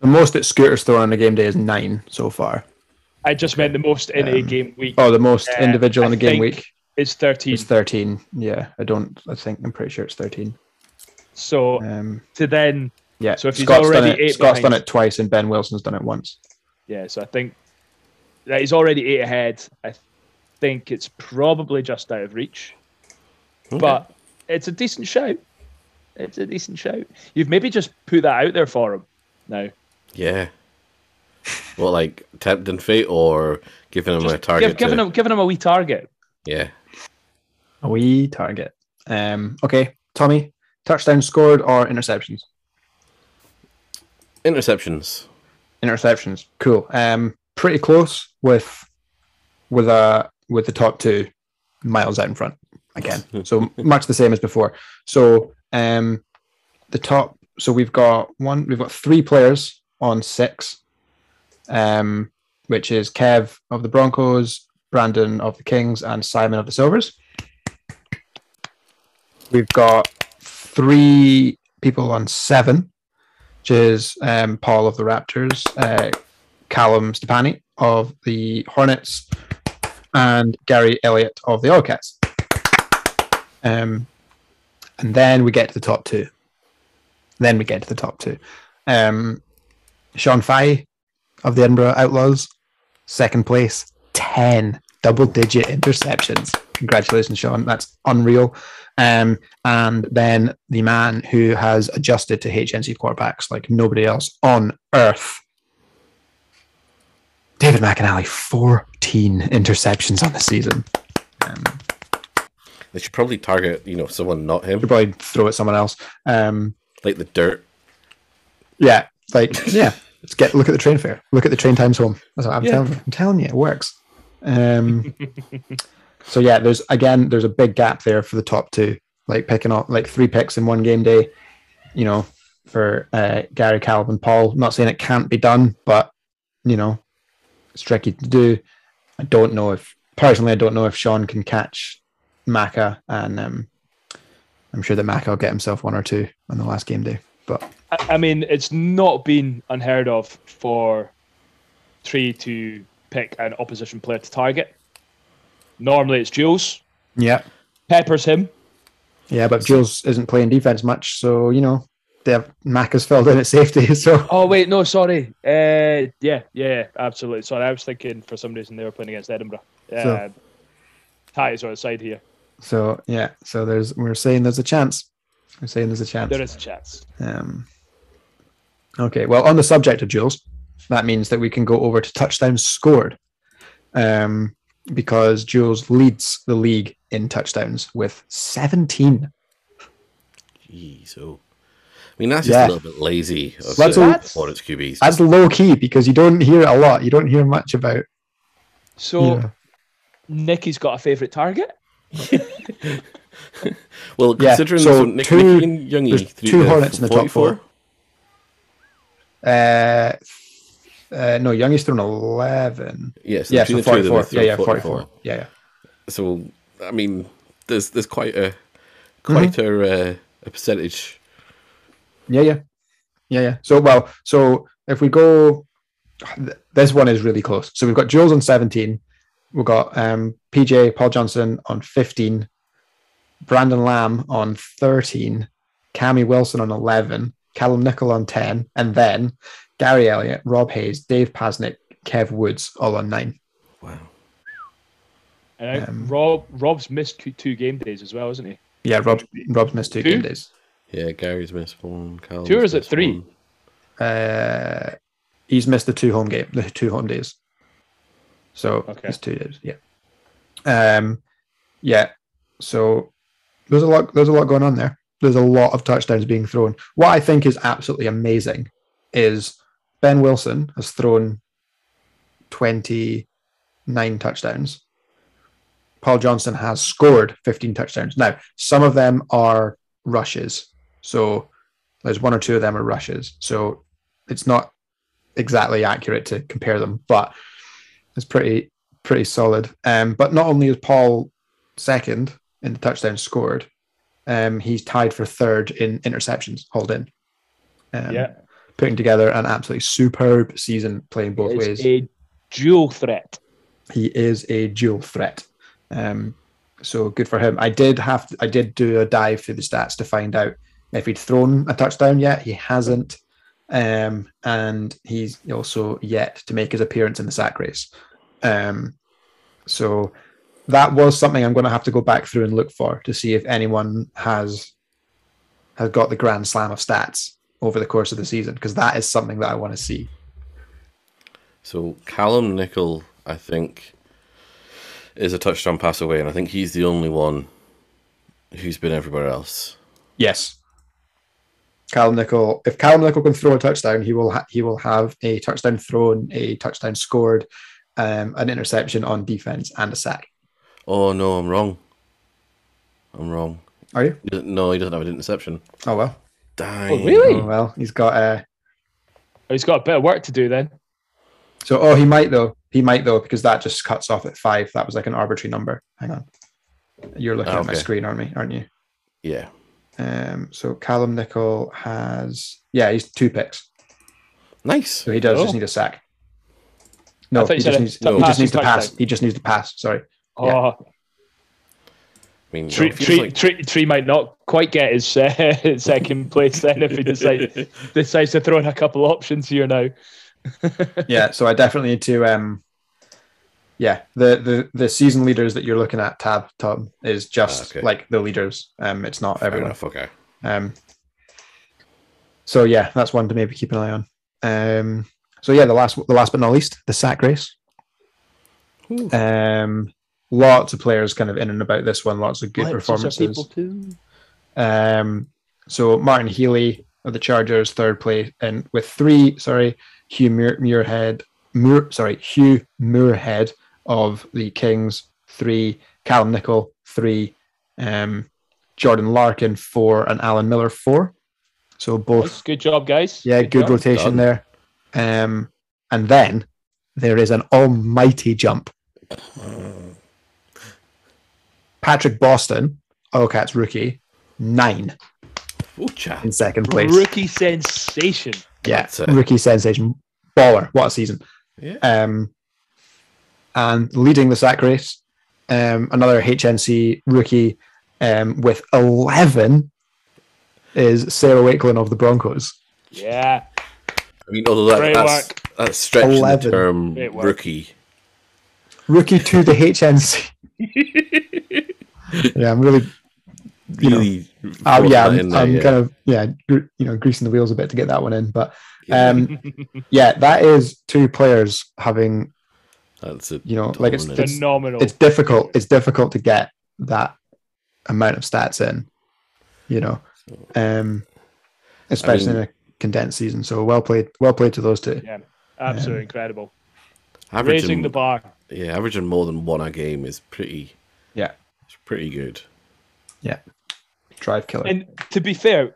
The most that Scooter's thrown on a game day is nine so far. I just meant the most in a Um, game week Oh, the most Uh, individual in a game week is 13. is thirteen. Yeah, I don't. I think I'm pretty sure it's thirteen. So Um, to then, yeah. So if he's Scott's already done it, eight Scott's done it twice, and Ben Wilson's done it once. yeah, so I think that he's already eight ahead. I think it's probably just out of reach, Okay. but it's a decent shout. It's a decent shout. You've maybe just put that out there for him now. yeah. Well, like tempting fate or giving him a target? give, giving to- him giving him a wee target. Yeah. A wee target. Um, okay, Tommy, touchdown scored or interceptions? Interceptions. Interceptions. Cool. Um, pretty close with with uh with the top two miles out in front again. So much the same as before. So um, the top. So we've got one. We've got three players on six. Um, which is Kev of the Broncos, Brandon of the Kings, and Simon of the Silvers. We've got three people on seven, which is um, Paul of the Raptors, uh, Callum Stepani of the Hornets and Gary Elliott of the Oilcats. Um, and then we get to the top two. Then we get to the top two. Um, Sean Fye of the Edinburgh Outlaws, second place, 10 double digit interceptions. Congratulations, Sean. That's unreal. Um, and then the man who has adjusted to HNC quarterbacks like nobody else on earth, David McAnally, 14 interceptions on the season. Um, They should probably target, you know, someone not him, could probably throw at someone else. Um, like the dirt. yeah, like, yeah. Let's get look at the train fare. Look at the train times home. That's what I'm Yeah. telling you. I'm telling you, it works. Um, so yeah, there's again, there's a big gap there for the top two. Like picking up like three picks in one game day. You know, for uh, Gary, Calvin, and Paul. I'm not saying it can't be done, but you know, it's tricky to do. I don't know if personally, I don't know if Sean can catch Maka, and um, I'm sure that Maka will get himself one or two on the last game day. But I, I mean, it's not been unheard of for Tree to pick an opposition player to target. Normally, it's Jules. yeah, Peppers him. Yeah, but Jules isn't playing defense much, so you know they have Mac has filled in at safety. So Oh wait, no, sorry. Uh, yeah, yeah, absolutely. Sorry, I was thinking for some reason they were playing against Edinburgh. Uh, So- Ties on the side here. so yeah, so there's we're saying there's a chance. We're saying there's a chance. There is a chance. Um, okay, well, on the subject of Jules, that means that we can go over to touchdowns scored, um, because Jules leads the league in touchdowns with 17. Jeez, oh. I mean, that's just Yeah. a little bit lazy of That's the all- Hornets QBs. That's low key because you don't hear it a lot. You don't hear much about. So You know. Nicky's got a favourite target. well, Yeah, considering so so Nick, two- Nicky and Youngie there's two the Hornets in the top four. Uh, uh, no, Young is thrown 11. Yes, Yeah, so the two 44. them, they Yeah, yeah, 44. Yeah, yeah. So, I mean, there's there's quite a quite Mm-hmm. a, uh, a percentage. Yeah, yeah, yeah, yeah. So well, so if we go, th- this one is really close. So we've got Jules on seventeen. We've got um, PJ Paul Johnson on fifteen. Brandon Lamb on thirteen. Cami Wilson on eleven. Callum Nickel on ten, and then Gary Elliott, Rob Hayes, Dave Pasnick, Kev Woods all on nine. Wow. And Um, Rob Rob's missed two, two game days as well, isn't he? Yeah, Rob Rob's missed two, Two? game days. Yeah, Gary's missed one. Callum's Two or is it three? one. Uh, he's missed the two home game, the two home days. So Okay. it's two days. Yeah. Um, yeah. So there's a lot. There's a lot going on there. There's a lot of touchdowns being thrown. What I think is absolutely amazing is Ben Wilson has thrown 29 touchdowns. Paul Johnson has scored 15 touchdowns. Now, some of them are rushes. So there's one or two of them are rushes. So it's not exactly accurate to compare them, but it's pretty pretty solid. Um, but not only is Paul second in the touchdowns scored, um, he's tied for third in interceptions hauled in. Um, yeah. putting together an absolutely superb season, playing both ways. a dual threat. he is a dual threat. Um, so good for him. I did have I did do a dive through the stats to find out if he'd thrown a touchdown yet. He hasn't, um, and he's also yet to make his appearance in the sack race. Um, so that was something I'm going to have to go back through and look for to see if anyone has has got the grand slam of stats over the course of the season because that is something that I want to see. So Callum Nickel, I think, is a touchdown pass away, and I think he's the only one who's been everywhere else. Yes. Callum Nickel. If Callum Nickel can throw a touchdown, he will ha- he will have a touchdown thrown, a touchdown scored, um, an interception on defense, and a sack. Oh no, I'm wrong. I'm wrong. Are you? He No, he doesn't have an interception. Oh well. Dang. Oh, really? Oh, well, he's got uh Oh, he's got a bit of work to do then. So oh, he might though. He might though because that just cuts off at five. That was like an arbitrary number. Hang on. You're looking Oh, at my screen, aren't me? Aren't you? Yeah. Um. So Callum Nickel has yeah, he's two picks. Nice. So he does just Oh. need a sack. No, he just needs, No. he just needs to pass. touchdown. He just needs to pass. Sorry. Oh, Yeah. I mean, Tree, tree, like- tree, tree might not quite get his uh, second place then if he decides decides to throw in a couple options here now. Yeah. So I definitely need to. Um, yeah, the the the season leaders that you're looking at, tab Tom, is just Ah, okay. like the leaders. Um, it's not Fair everyone. enough, okay. Um, so yeah, that's one to maybe keep an eye on. Um, so yeah, the last, the last but not least, the sack race. Ooh. Um, lots of players kind of in and about this one. Lots of good performances. too. Um, so Martin Healy of the Chargers, third place, and with three, sorry, Hugh Muir, Muirhead, Muir, sorry, Hugh Muirhead of the Kings, three, Callum Nickel, three, um, Jordan Larkin, four, and Alan Miller, four. So both, Good job, guys. yeah, good, job. rotation Done. there. Um, and then there is an almighty jump. Patrick Boston, Oilcats rookie, nine Ooh, in second place. Rookie sensation. Yeah, rookie sensation, baller. What a season! Yeah. Um, and leading the sack race, um, another HNC rookie um, with eleven is Sarah Wakelin of the Broncos. Yeah. I mean, although that, that's, work. that's stretching 11. the term rookie. Rookie to the HNC. yeah, I'm really. You know, Really Oh brought yeah, I'm, there, I'm yeah. kind of yeah, you know, greasing the wheels a bit to get that one in. But Yeah, um, yeah, that is two players having that's it. you know, like it's it's Phenomenal. it's difficult. It's difficult to get that amount of stats in, you know, um, especially mean- in a condensed season. So well played, well played to those two. yeah. Absolutely incredible. averaging, Raising the bar. yeah, averaging more than one a game is pretty. Yeah, It's pretty good. yeah, drive killer. And to be fair,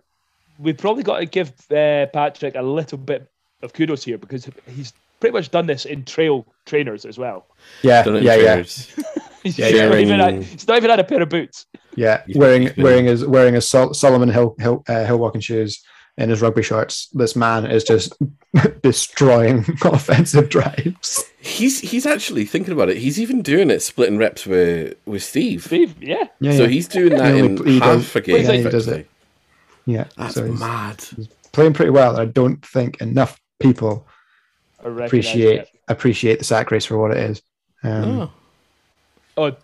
we've probably got to give uh, Patrick a little bit of kudos here because he's pretty much done this in trail trainers as well. yeah, Done it yeah, yeah. He's, Yeah, not even had, he's not even had a pair of boots. yeah. Wearing wearing his wearing his Sol- Salomon Hill Hill uh, Hill walking shoes and his rugby shorts. This man is just destroying offensive drives. He's he's actually thinking about it. He's even doing it splitting reps with with Steve. Steve, yeah. Yeah, so yeah. he's doing that He in he half does- a game. yeah, he does it. yeah. That's so he's mad. playing pretty well. I don't think enough people appreciate it. appreciate the sack race for what it is. Um, Oh. Oh,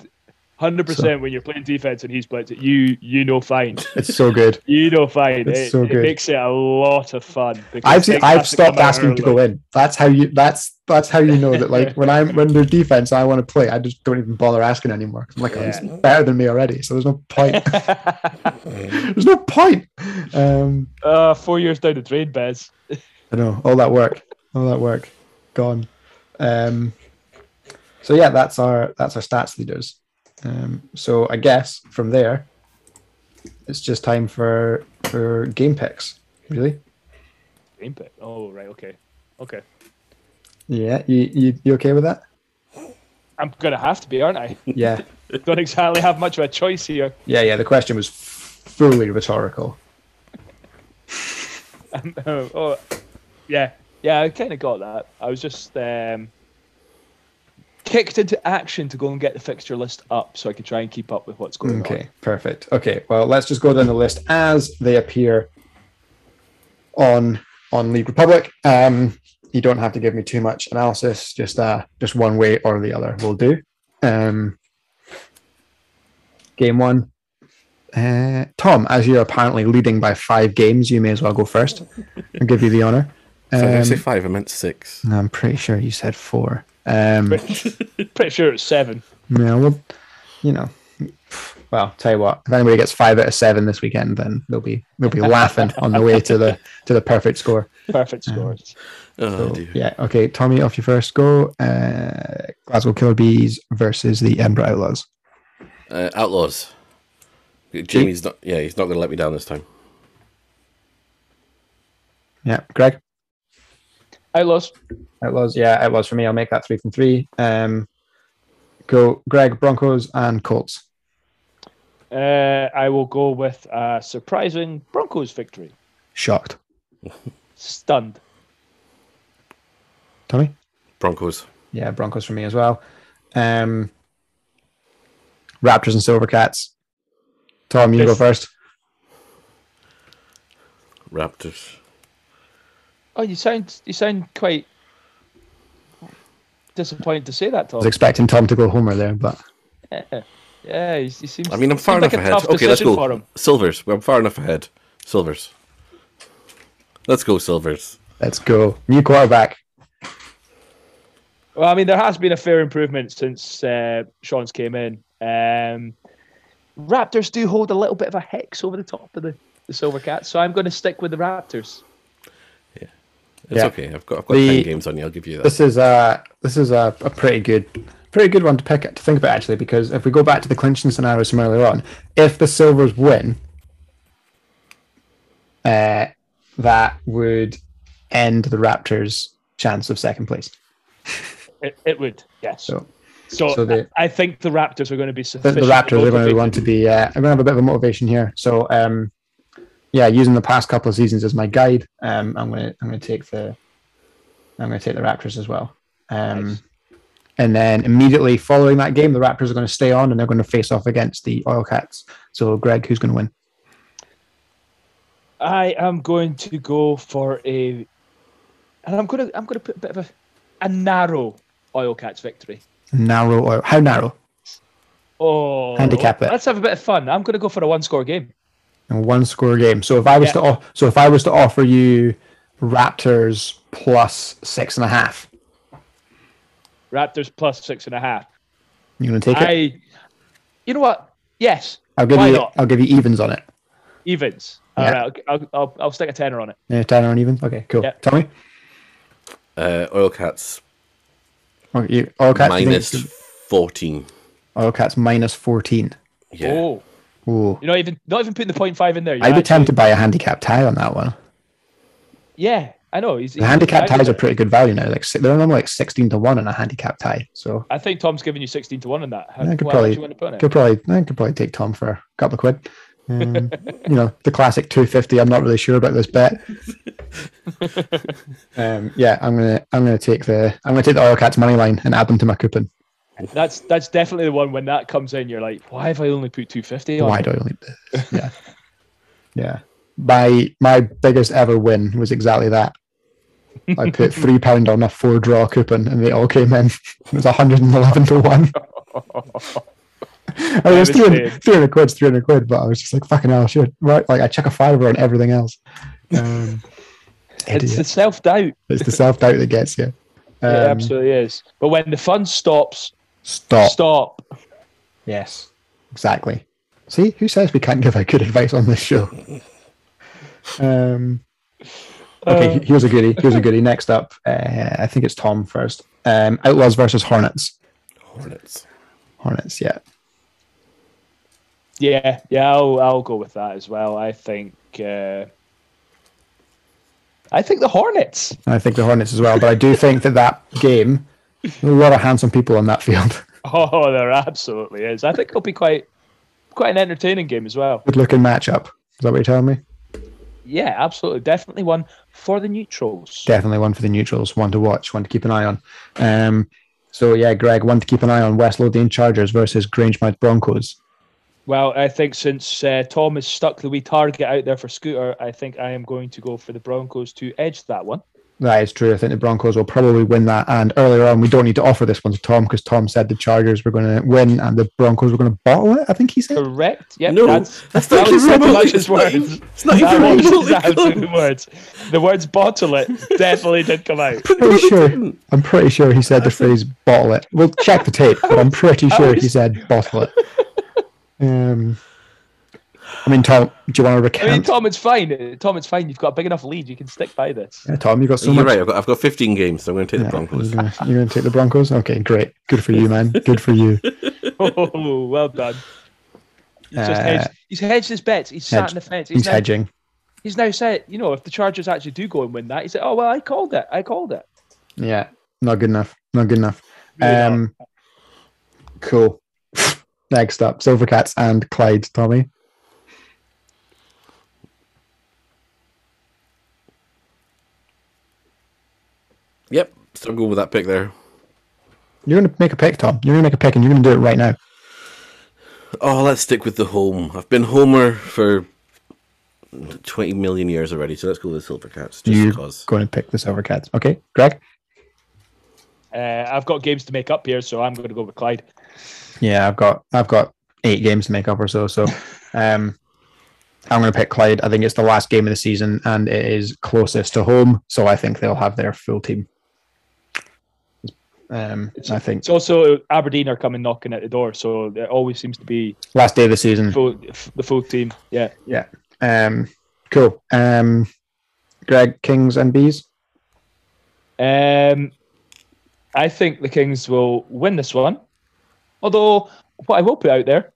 100% when you're playing defense and he's playing it, you you know fine. It's so good. You know fine. It's it, so it makes it a lot of fun. I've seen, I've stopped asking to go in. That's how you. That's that's how you know that. Like when I'm when there's defense, I want to play. I just don't even bother asking anymore. I'm like, oh, he's better than me already, so there's no point. there's no point. Um, uh, four years down the drain, Bez. I know all that work, all that work, gone. Um, so yeah, that's our that's our stats leaders. Um, so I guess from there, it's just time for for game picks. Really? Game pit. Oh, right. Okay. Okay. Yeah. You you, you okay with that? I'm going to have to be, aren't I? Yeah. Don't exactly have much of a choice here. Yeah. Yeah. The question was fully rhetorical. Um, oh, yeah. Yeah, I kind of got that. I was just um, kicked into action to go and get the fixture list up so I could try and keep up with what's going Okay, on. Okay, perfect. Okay, well, let's just go down the list as they appear on on League Republic. Um, you don't have to give me too much analysis. Just uh, just one way or the other will do. Um, game one. Uh, Tom, as you're apparently leading by five games, you may as well go first. I'll give you the honor. So I say Um, five? I meant six. I'm pretty sure you said four. Um, Pretty sure it's seven. yeah, well, you know, well, tell you what, if anybody gets five out of seven this weekend, then they'll be they'll be laughing on the way to the to the perfect score. Perfect scores. Oh, So, dear. yeah, okay, Tommy, off your first go. Uh, Glasgow Killer Bees versus the Edinburgh Outlaws. Uh, Outlaws. Jamie's not. Yeah, he's not going to let me down this time. Yeah, Greg. Outlaws. Outlaws. Yeah, Outlaws for me. I'll make that three from three. Um, go, Greg. Broncos and Colts. Uh, I will go with a surprising Broncos victory. Shocked. Stunned. Tommy. Broncos. Yeah, Broncos for me as well. Um, Raptors and Silvercats. Tom, you go first. Raptors. Oh, you sound you sound quite disappointed to say that, Tom. I was expecting Tom to go homer there, but Yeah, yeah. He, he seems. I mean, I'm far enough like ahead. Okay, let's go. Silvers. Well, I'm far enough ahead. Silvers. Let's go, Silvers. let's go. New quarterback. Well, I mean, there has been a fair improvement since uh, Sean's came in. Um, Raptors do hold a little bit of a hex over the top of the, the Silvercats, so I'm going to stick with the Raptors. It's Yeah. okay. I've got I've got The- ten games on you. I'll give you that. This is a this is a, a pretty good pretty good one to pick to think about actually because if we go back to the clinching scenarios from earlier on, if the Silvers win, uh, that would end the Raptors' chance of second place. It, it would, yes. So So, so the- I think the Raptors are going to be the, sufficient. the Raptors are going to want to be. Uh, I'm going to have a bit of a motivation here. So um, yeah, using the past couple of seasons as my guide, um, I'm going to I'm to take the I'm going to take the Raptors as well. Um, Nice. And then immediately following that game, the Raptors are going to stay on and they're going to face off against the Oilcats. So Greg, who's going to win? I am going to go for a, and I'm going to I'm going to put a bit of a, a narrow Oilcats victory. Narrow oil. How narrow? Oh, Handicap it. Let's have a bit of fun. I'm going to go for a one score game. A one score game. So if I was Yeah. to o- so if I was to offer you Raptors plus six and a half, Raptors plus six and a half. you going to take it? I, you know what? Yes. I'll give why you not? I'll give you evens on it. Evens. Yeah. All right. I'll, I'll, I'll, I'll stick a tenner on it. Yeah, ten on evens. Okay, cool. Yeah. Tommy, Uh, Oilcats okay, you, Oilcats you think minus it's- fourteen. Oilcats minus fourteen. Yeah. Oh, Ooh. you're not even not even putting the point five in there. You're I'd be tempted by a handicap tie on that one. Yeah, I know. He's, The handicap he's- ties are pretty good value now. Like they're normally like sixteen to one on a handicap tie. So I think Tom's giving you sixteen to one on that. How, I could why probably would you want to put it? could probably I could probably take Tom for a couple of quid. Um, you know the classic two fifty. I'm not really sure about this bet. um, yeah, I'm gonna I'm gonna take the I'm gonna take the Oilcats money line and add them to my coupon. That's that's definitely the one when that comes in. You're like, why have I only put two fifty on? Why do I only? Yeah, yeah. My my biggest ever win was exactly that. I put three pound on a four draw coupon, and they all came in. It was 111 to one. I mean, it was 300, 300 quid, 300 quid, but I was just like, fucking hell, shit. Right, like I check a fiver on everything else. Um, It's the self doubt. It's the self doubt that gets you. it Um, absolutely is. But when the fun stops, Stop. stop. Yes, exactly. See, who says we can't give out good advice on this show? Um, okay, Uh, here's a goodie. Here's a goodie. Next up, uh, I think it's Tom first. Um, Outlaws versus Hornets. Hornets. Hornets, yeah. Yeah, yeah, I'll I'll go with that as well. I think uh, I think the Hornets. I think the Hornets as well, but I do think that that game, a lot of handsome people on that field. Oh, there absolutely is. I think it'll be quite quite an entertaining game as well. Good looking matchup. Is that what you're telling me? Yeah, absolutely. Definitely one for the neutrals. Definitely one for the neutrals, one to watch, one to keep an eye on. Um, so yeah, Greg, one to keep an eye on: West Lothian Chargers versus Grangemouth Broncos. Well, I think since uh, Tom has stuck the wee target out there for Scooter, I think I am going to go for the Broncos to edge that one. That is true. I think the Broncos will probably win that. And earlier on, we don't need to offer this one to Tom because Tom said the Chargers were going to win and the Broncos were going to bottle it. I think he said. Correct? Yeah, No, that's, that's that not was even remotely- much it's not words. even- it's not That even was his remotely absolute close. words. The words bottle it definitely did come out. Pretty sure. I'm pretty sure he said the phrase "bottle it." We'll check the tape, but I'm pretty sure he said "bottle it." Um, I mean, Tom, do you want to recant? I mean. Tom, it's fine. Tom, it's fine. You've got a big enough lead. You can stick by this. Yeah, Tom, you've got so You're much. right. I've got, I've got 15 games, so I'm going to take Yeah, the Broncos. You're gonna, you're gonna take the Broncos. Okay, great. Good for you, man. Good for you. Oh, well done. He's just Uh, hedged. He's hedged his bets. He's sat hedged. on the fence. He's, He's now, hedging. he's now said, you know, if the Chargers actually do go and win that, he said, oh, well, I called it. I called it. Yeah, not good enough. Not good enough. Really not. Um, cool. Next up, Silvercats and Clyde. Tommy. Yep. So I'm going with that pick there. You're going to make a pick, Tom. You're going to make a pick, and you're going to do it right now. Oh, let's stick with the home. I've been Homer for 20 million years already, so let's go with the Silvercats. Just You're because. going to pick the Silvercats. Okay, Greg. Uh, I've got games to make up here, so I'm going to go with Clyde. Yeah, I've got I've got eight games to make up or so. So, um, I'm going to pick Clyde. I think it's the last game of the season, and it is closest to home, so I think they'll have their full team. Um, I think It's also Aberdeen are coming knocking at the door, so it always seems to be last day of the season. full, the full team. Yeah. Yeah. Um, cool. Um, Greg, Kings and Bees. Um, I think the Kings will win this one. Although, what I will put out there,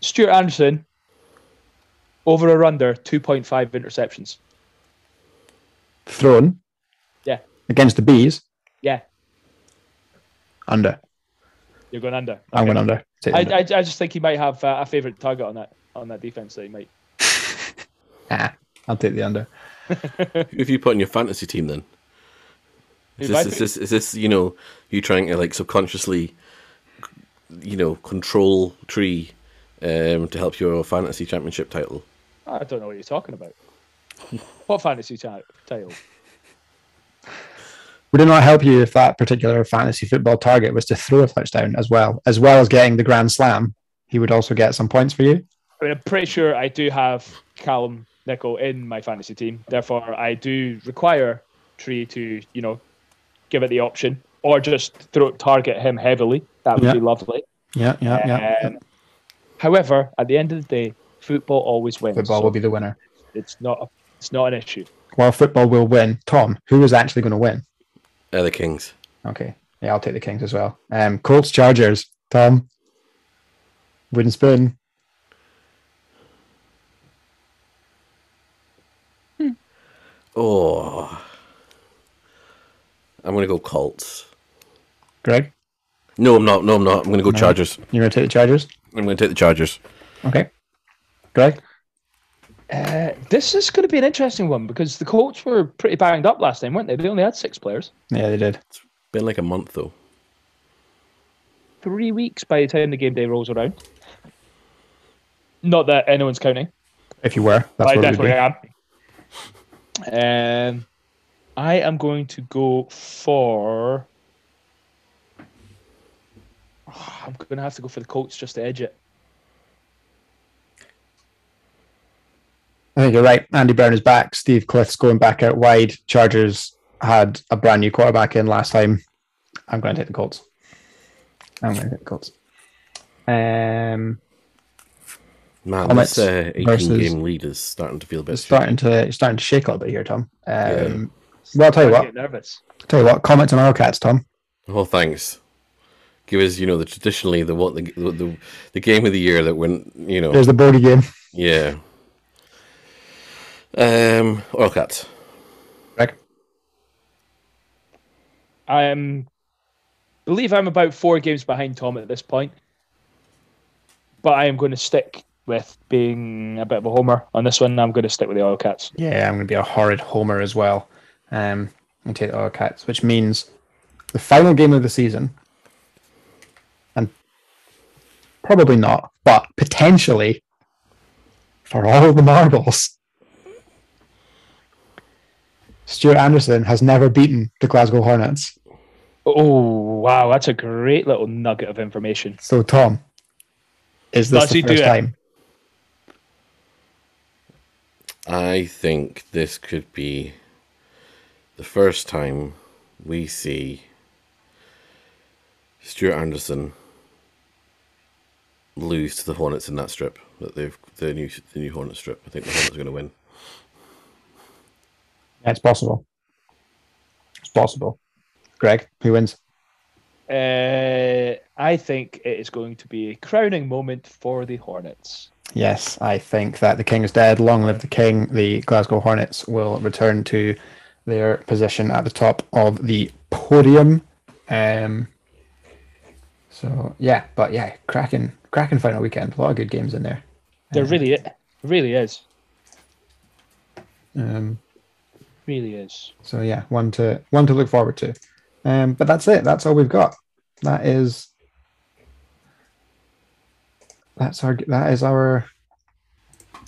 Stuart Anderson over or under 2.5 interceptions. Thrown. Yeah. Against the Bees. Yeah, Under. you're going under. I'm Okay. going under. I, under. I, I just think he might have uh, a favourite target on that on that defense that he might. Ah, I'll take the under. Who have you put in your fantasy team then? Is this, is this, is this, you know, you trying to like subconsciously, you know, control tree um, to help your fantasy championship title? I don't know what you're talking about. what fantasy ti- title? Would it not help you if that particular fantasy football target was to throw a touchdown as well, as well as getting the grand slam? He would also get some points for you. I mean, I'm pretty sure I do have Callum Nickel in my fantasy team. Therefore, I do require Tree to, you know, give it the option or just throw target him heavily. That would Yeah. be lovely. Yeah, yeah, yeah. Um, however, at the end of the day, football always wins. Football so will be the winner. It's not. It's not an issue. While football will win, Tom, who is actually going to win? Uh, the Kings. Okay. Yeah, I'll take the Kings as well. Um, Colts, Chargers, Tom. Wooden spoon. Oh, I'm gonna go Colts. Greg, No, I'm not. No, I'm not. I'm gonna go Chargers. you're going to take the Chargers? I'm gonna take the Chargers. Okay. Greg? Uh, this is going to be an interesting one because the Colts were pretty banged up last time, weren't they? They only had six players. Yeah, they did. It's been like a month though. Three weeks by the time the game day rolls around. Not that anyone's counting. If you were, that's I what it definitely am. Um, I am going to go for. I'm going to have to go for the Colts just to edge it. I think you're right. Andy Brown is back. Steve Cliff's going back out wide. Chargers had a brand new quarterback in last time. I'm going to take the Colts. I'm going to take the Colts. Um, Man, Comets this uh, 18 versus- game lead is starting to feel a bit. starting to it's starting to shake a little bit here, Tom. Um, Yeah. Well, I'll tell you I what. get nervous. Tell you what. Comments on our Cats, Tom. Oh, thanks. Give us, you know, the traditionally the what the the, the game of the year that when you know, There's the Bodie game. yeah. Um, Oilcats. Greg. I am believe I'm about four games behind Tom at this point, but I am going to stick with being a bit of a homer on this one. I'm going to stick with the Oilcats. Yeah, I'm going to be a horrid homer as well. Um, and take the Oilcats, which means the final game of the season, and probably not, but potentially for all the marbles, Stuart Anderson has never beaten the Glasgow Hornets. Oh wow, that's a great little nugget of information. So, Tom, is this Does the he first it? time? I think this could be the first time we see Stuart Anderson lose to the Hornets in that strip. That they've the new the new Hornet strip. I think the Hornets are going to win. It's possible. It's possible. Greg, who wins? Uh, I think it is going to be a crowning moment for the Hornets. Yes, I think that the king is dead. Long live the king. The Glasgow Hornets will return to their position at the top of the podium. Um, so yeah, but yeah, cracking, cracking final weekend. A lot of good games in there. There really, it really is, Um, really is. so yeah, one to one to look forward to. Um, but that's it. That's all we've got. that is that's our that is our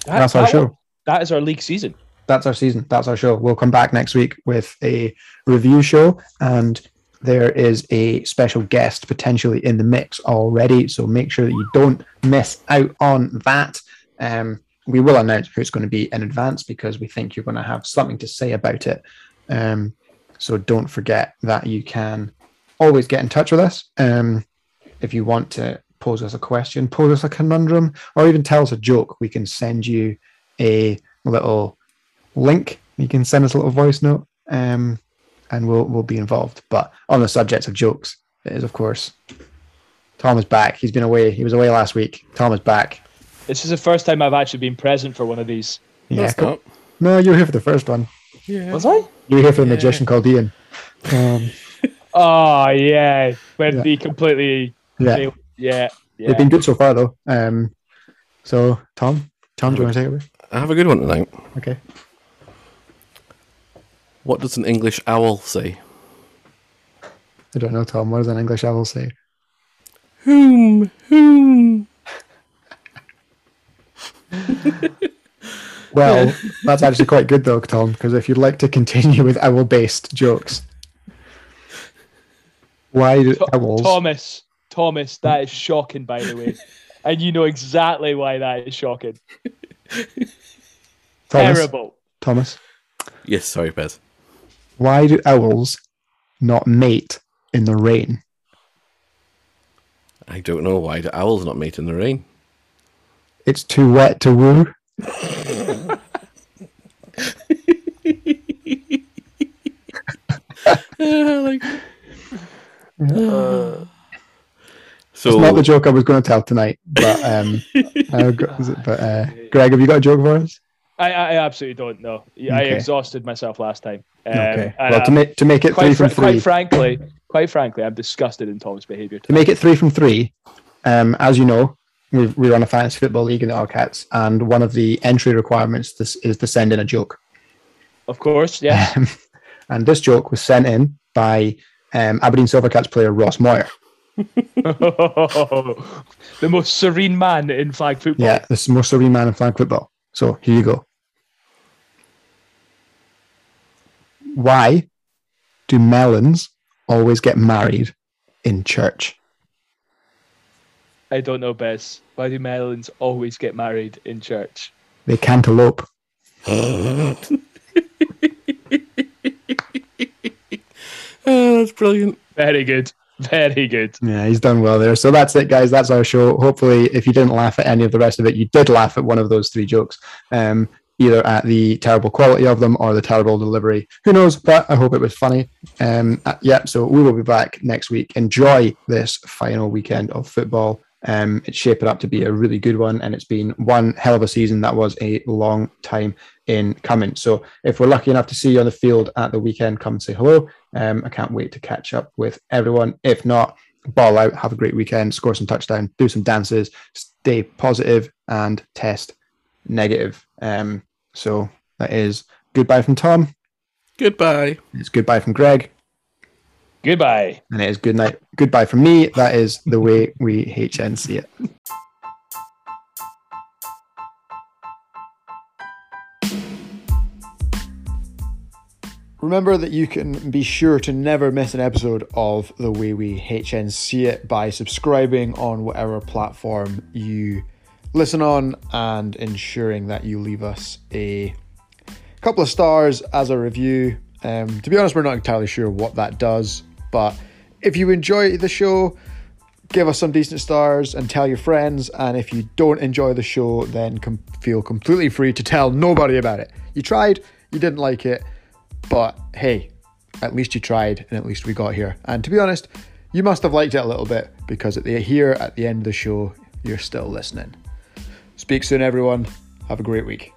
That- that's our that- show. That is our league season. That's our season. That's our show. We'll come back next week with a review show, and there is a special guest potentially in the mix already. So make sure that you don't miss out on that. Um, we will announce who it's going to be in advance because we think you're going to have something to say about it. Um, so don't forget that you can always get in touch with us. Um, if you want to pose us a question, pose us a conundrum, or even tell us a joke, we can send you a little link. You can send us a little voice note, um, and we'll we'll be involved. But on the subject of jokes, it is of course Tom is back. He's been away. He was away last week. Tom is back. This is the first time I've actually been present for one of these. Yeah, That's cool. No, you were here for the first one. Yeah. Was I? You were here for the magician called Ian. Um, Oh yeah, when Yeah. the completely yeah. Yeah, yeah. they've been good so far though. Um, so Tom, Tom, do you want to take it away? I have a good one tonight. Okay. What does an English owl say? I don't know, Tom. What does an English owl say? Whom? Whom? Well, that's actually quite good though, Tom, because if you'd like to continue with owl-based jokes, why do Tho- owls? Thomas, Thomas, that is shocking, by the way, and you know exactly why that is shocking. Thomas, Terrible. Thomas, Yes, sorry, Pez. why do owls not mate in the rain? I don't know why the owl's not mate in the rain. It's too wet to woo. So It's not the joke I was going to tell tonight, but um, uh, g- is it- but uh, Greg, have you got a joke for us? I, I absolutely don't know. I exhausted myself last time. Um, okay. Well, to I'm- make to make it three quite, from three, quite frankly, quite frankly, I'm disgusted in Tom's behaviour. to make it three from three, um, as you know, we we run a fantasy football league in the Oilcats, and one of the entry requirements this is to send in a joke. Of course, yes. Um, and this joke was sent in by um, Aberdeen Silvercats player Ross Moyer. the most serene man in flag football. Yeah, the most serene man in flag football. So here you go. Why do melons always get married in church? I don't know, Bez. Why do melons always get married in church? They cantaloupe. Oh, that's brilliant. Very good. Very good. Yeah, he's done well there. So that's it, guys. That's our show. Hopefully, if you didn't laugh at any of the rest of it, you did laugh at one of those three jokes, um, either at the terrible quality of them or the terrible delivery. Who knows? But I hope it was funny. Um, uh, yeah, so we will be back next week. Enjoy this final weekend of football. Um, it's shaping up to be a really good one, and it's been one hell of a season that was a long time in coming. So if we're lucky enough to see you on the field at the weekend, come and say hello. Um, I can't wait to catch up with everyone. If not, ball out, have a great weekend, score some touchdown, do some dances, stay positive, and test negative. Um, so that is goodbye from Tom. Goodbye. It's goodbye from Greg, Goodbye. and it is good night. Goodbye from me. That is the way we HNC it. Remember that you can be sure to never miss an episode of The Way We HNC It by subscribing on whatever platform you listen on and ensuring that you leave us a couple of stars as a review. Um, to be honest, we're not entirely sure what that does, but if you enjoy the show, give us some decent stars and tell your friends. And if you don't enjoy the show, then com- feel completely free to tell nobody about it. You tried, you didn't like it, but hey, at least you tried, and at least we got here. And to be honest, you must have liked it a little bit because at the here at the end of the show, you're still listening. Speak soon, everyone. Have a great week.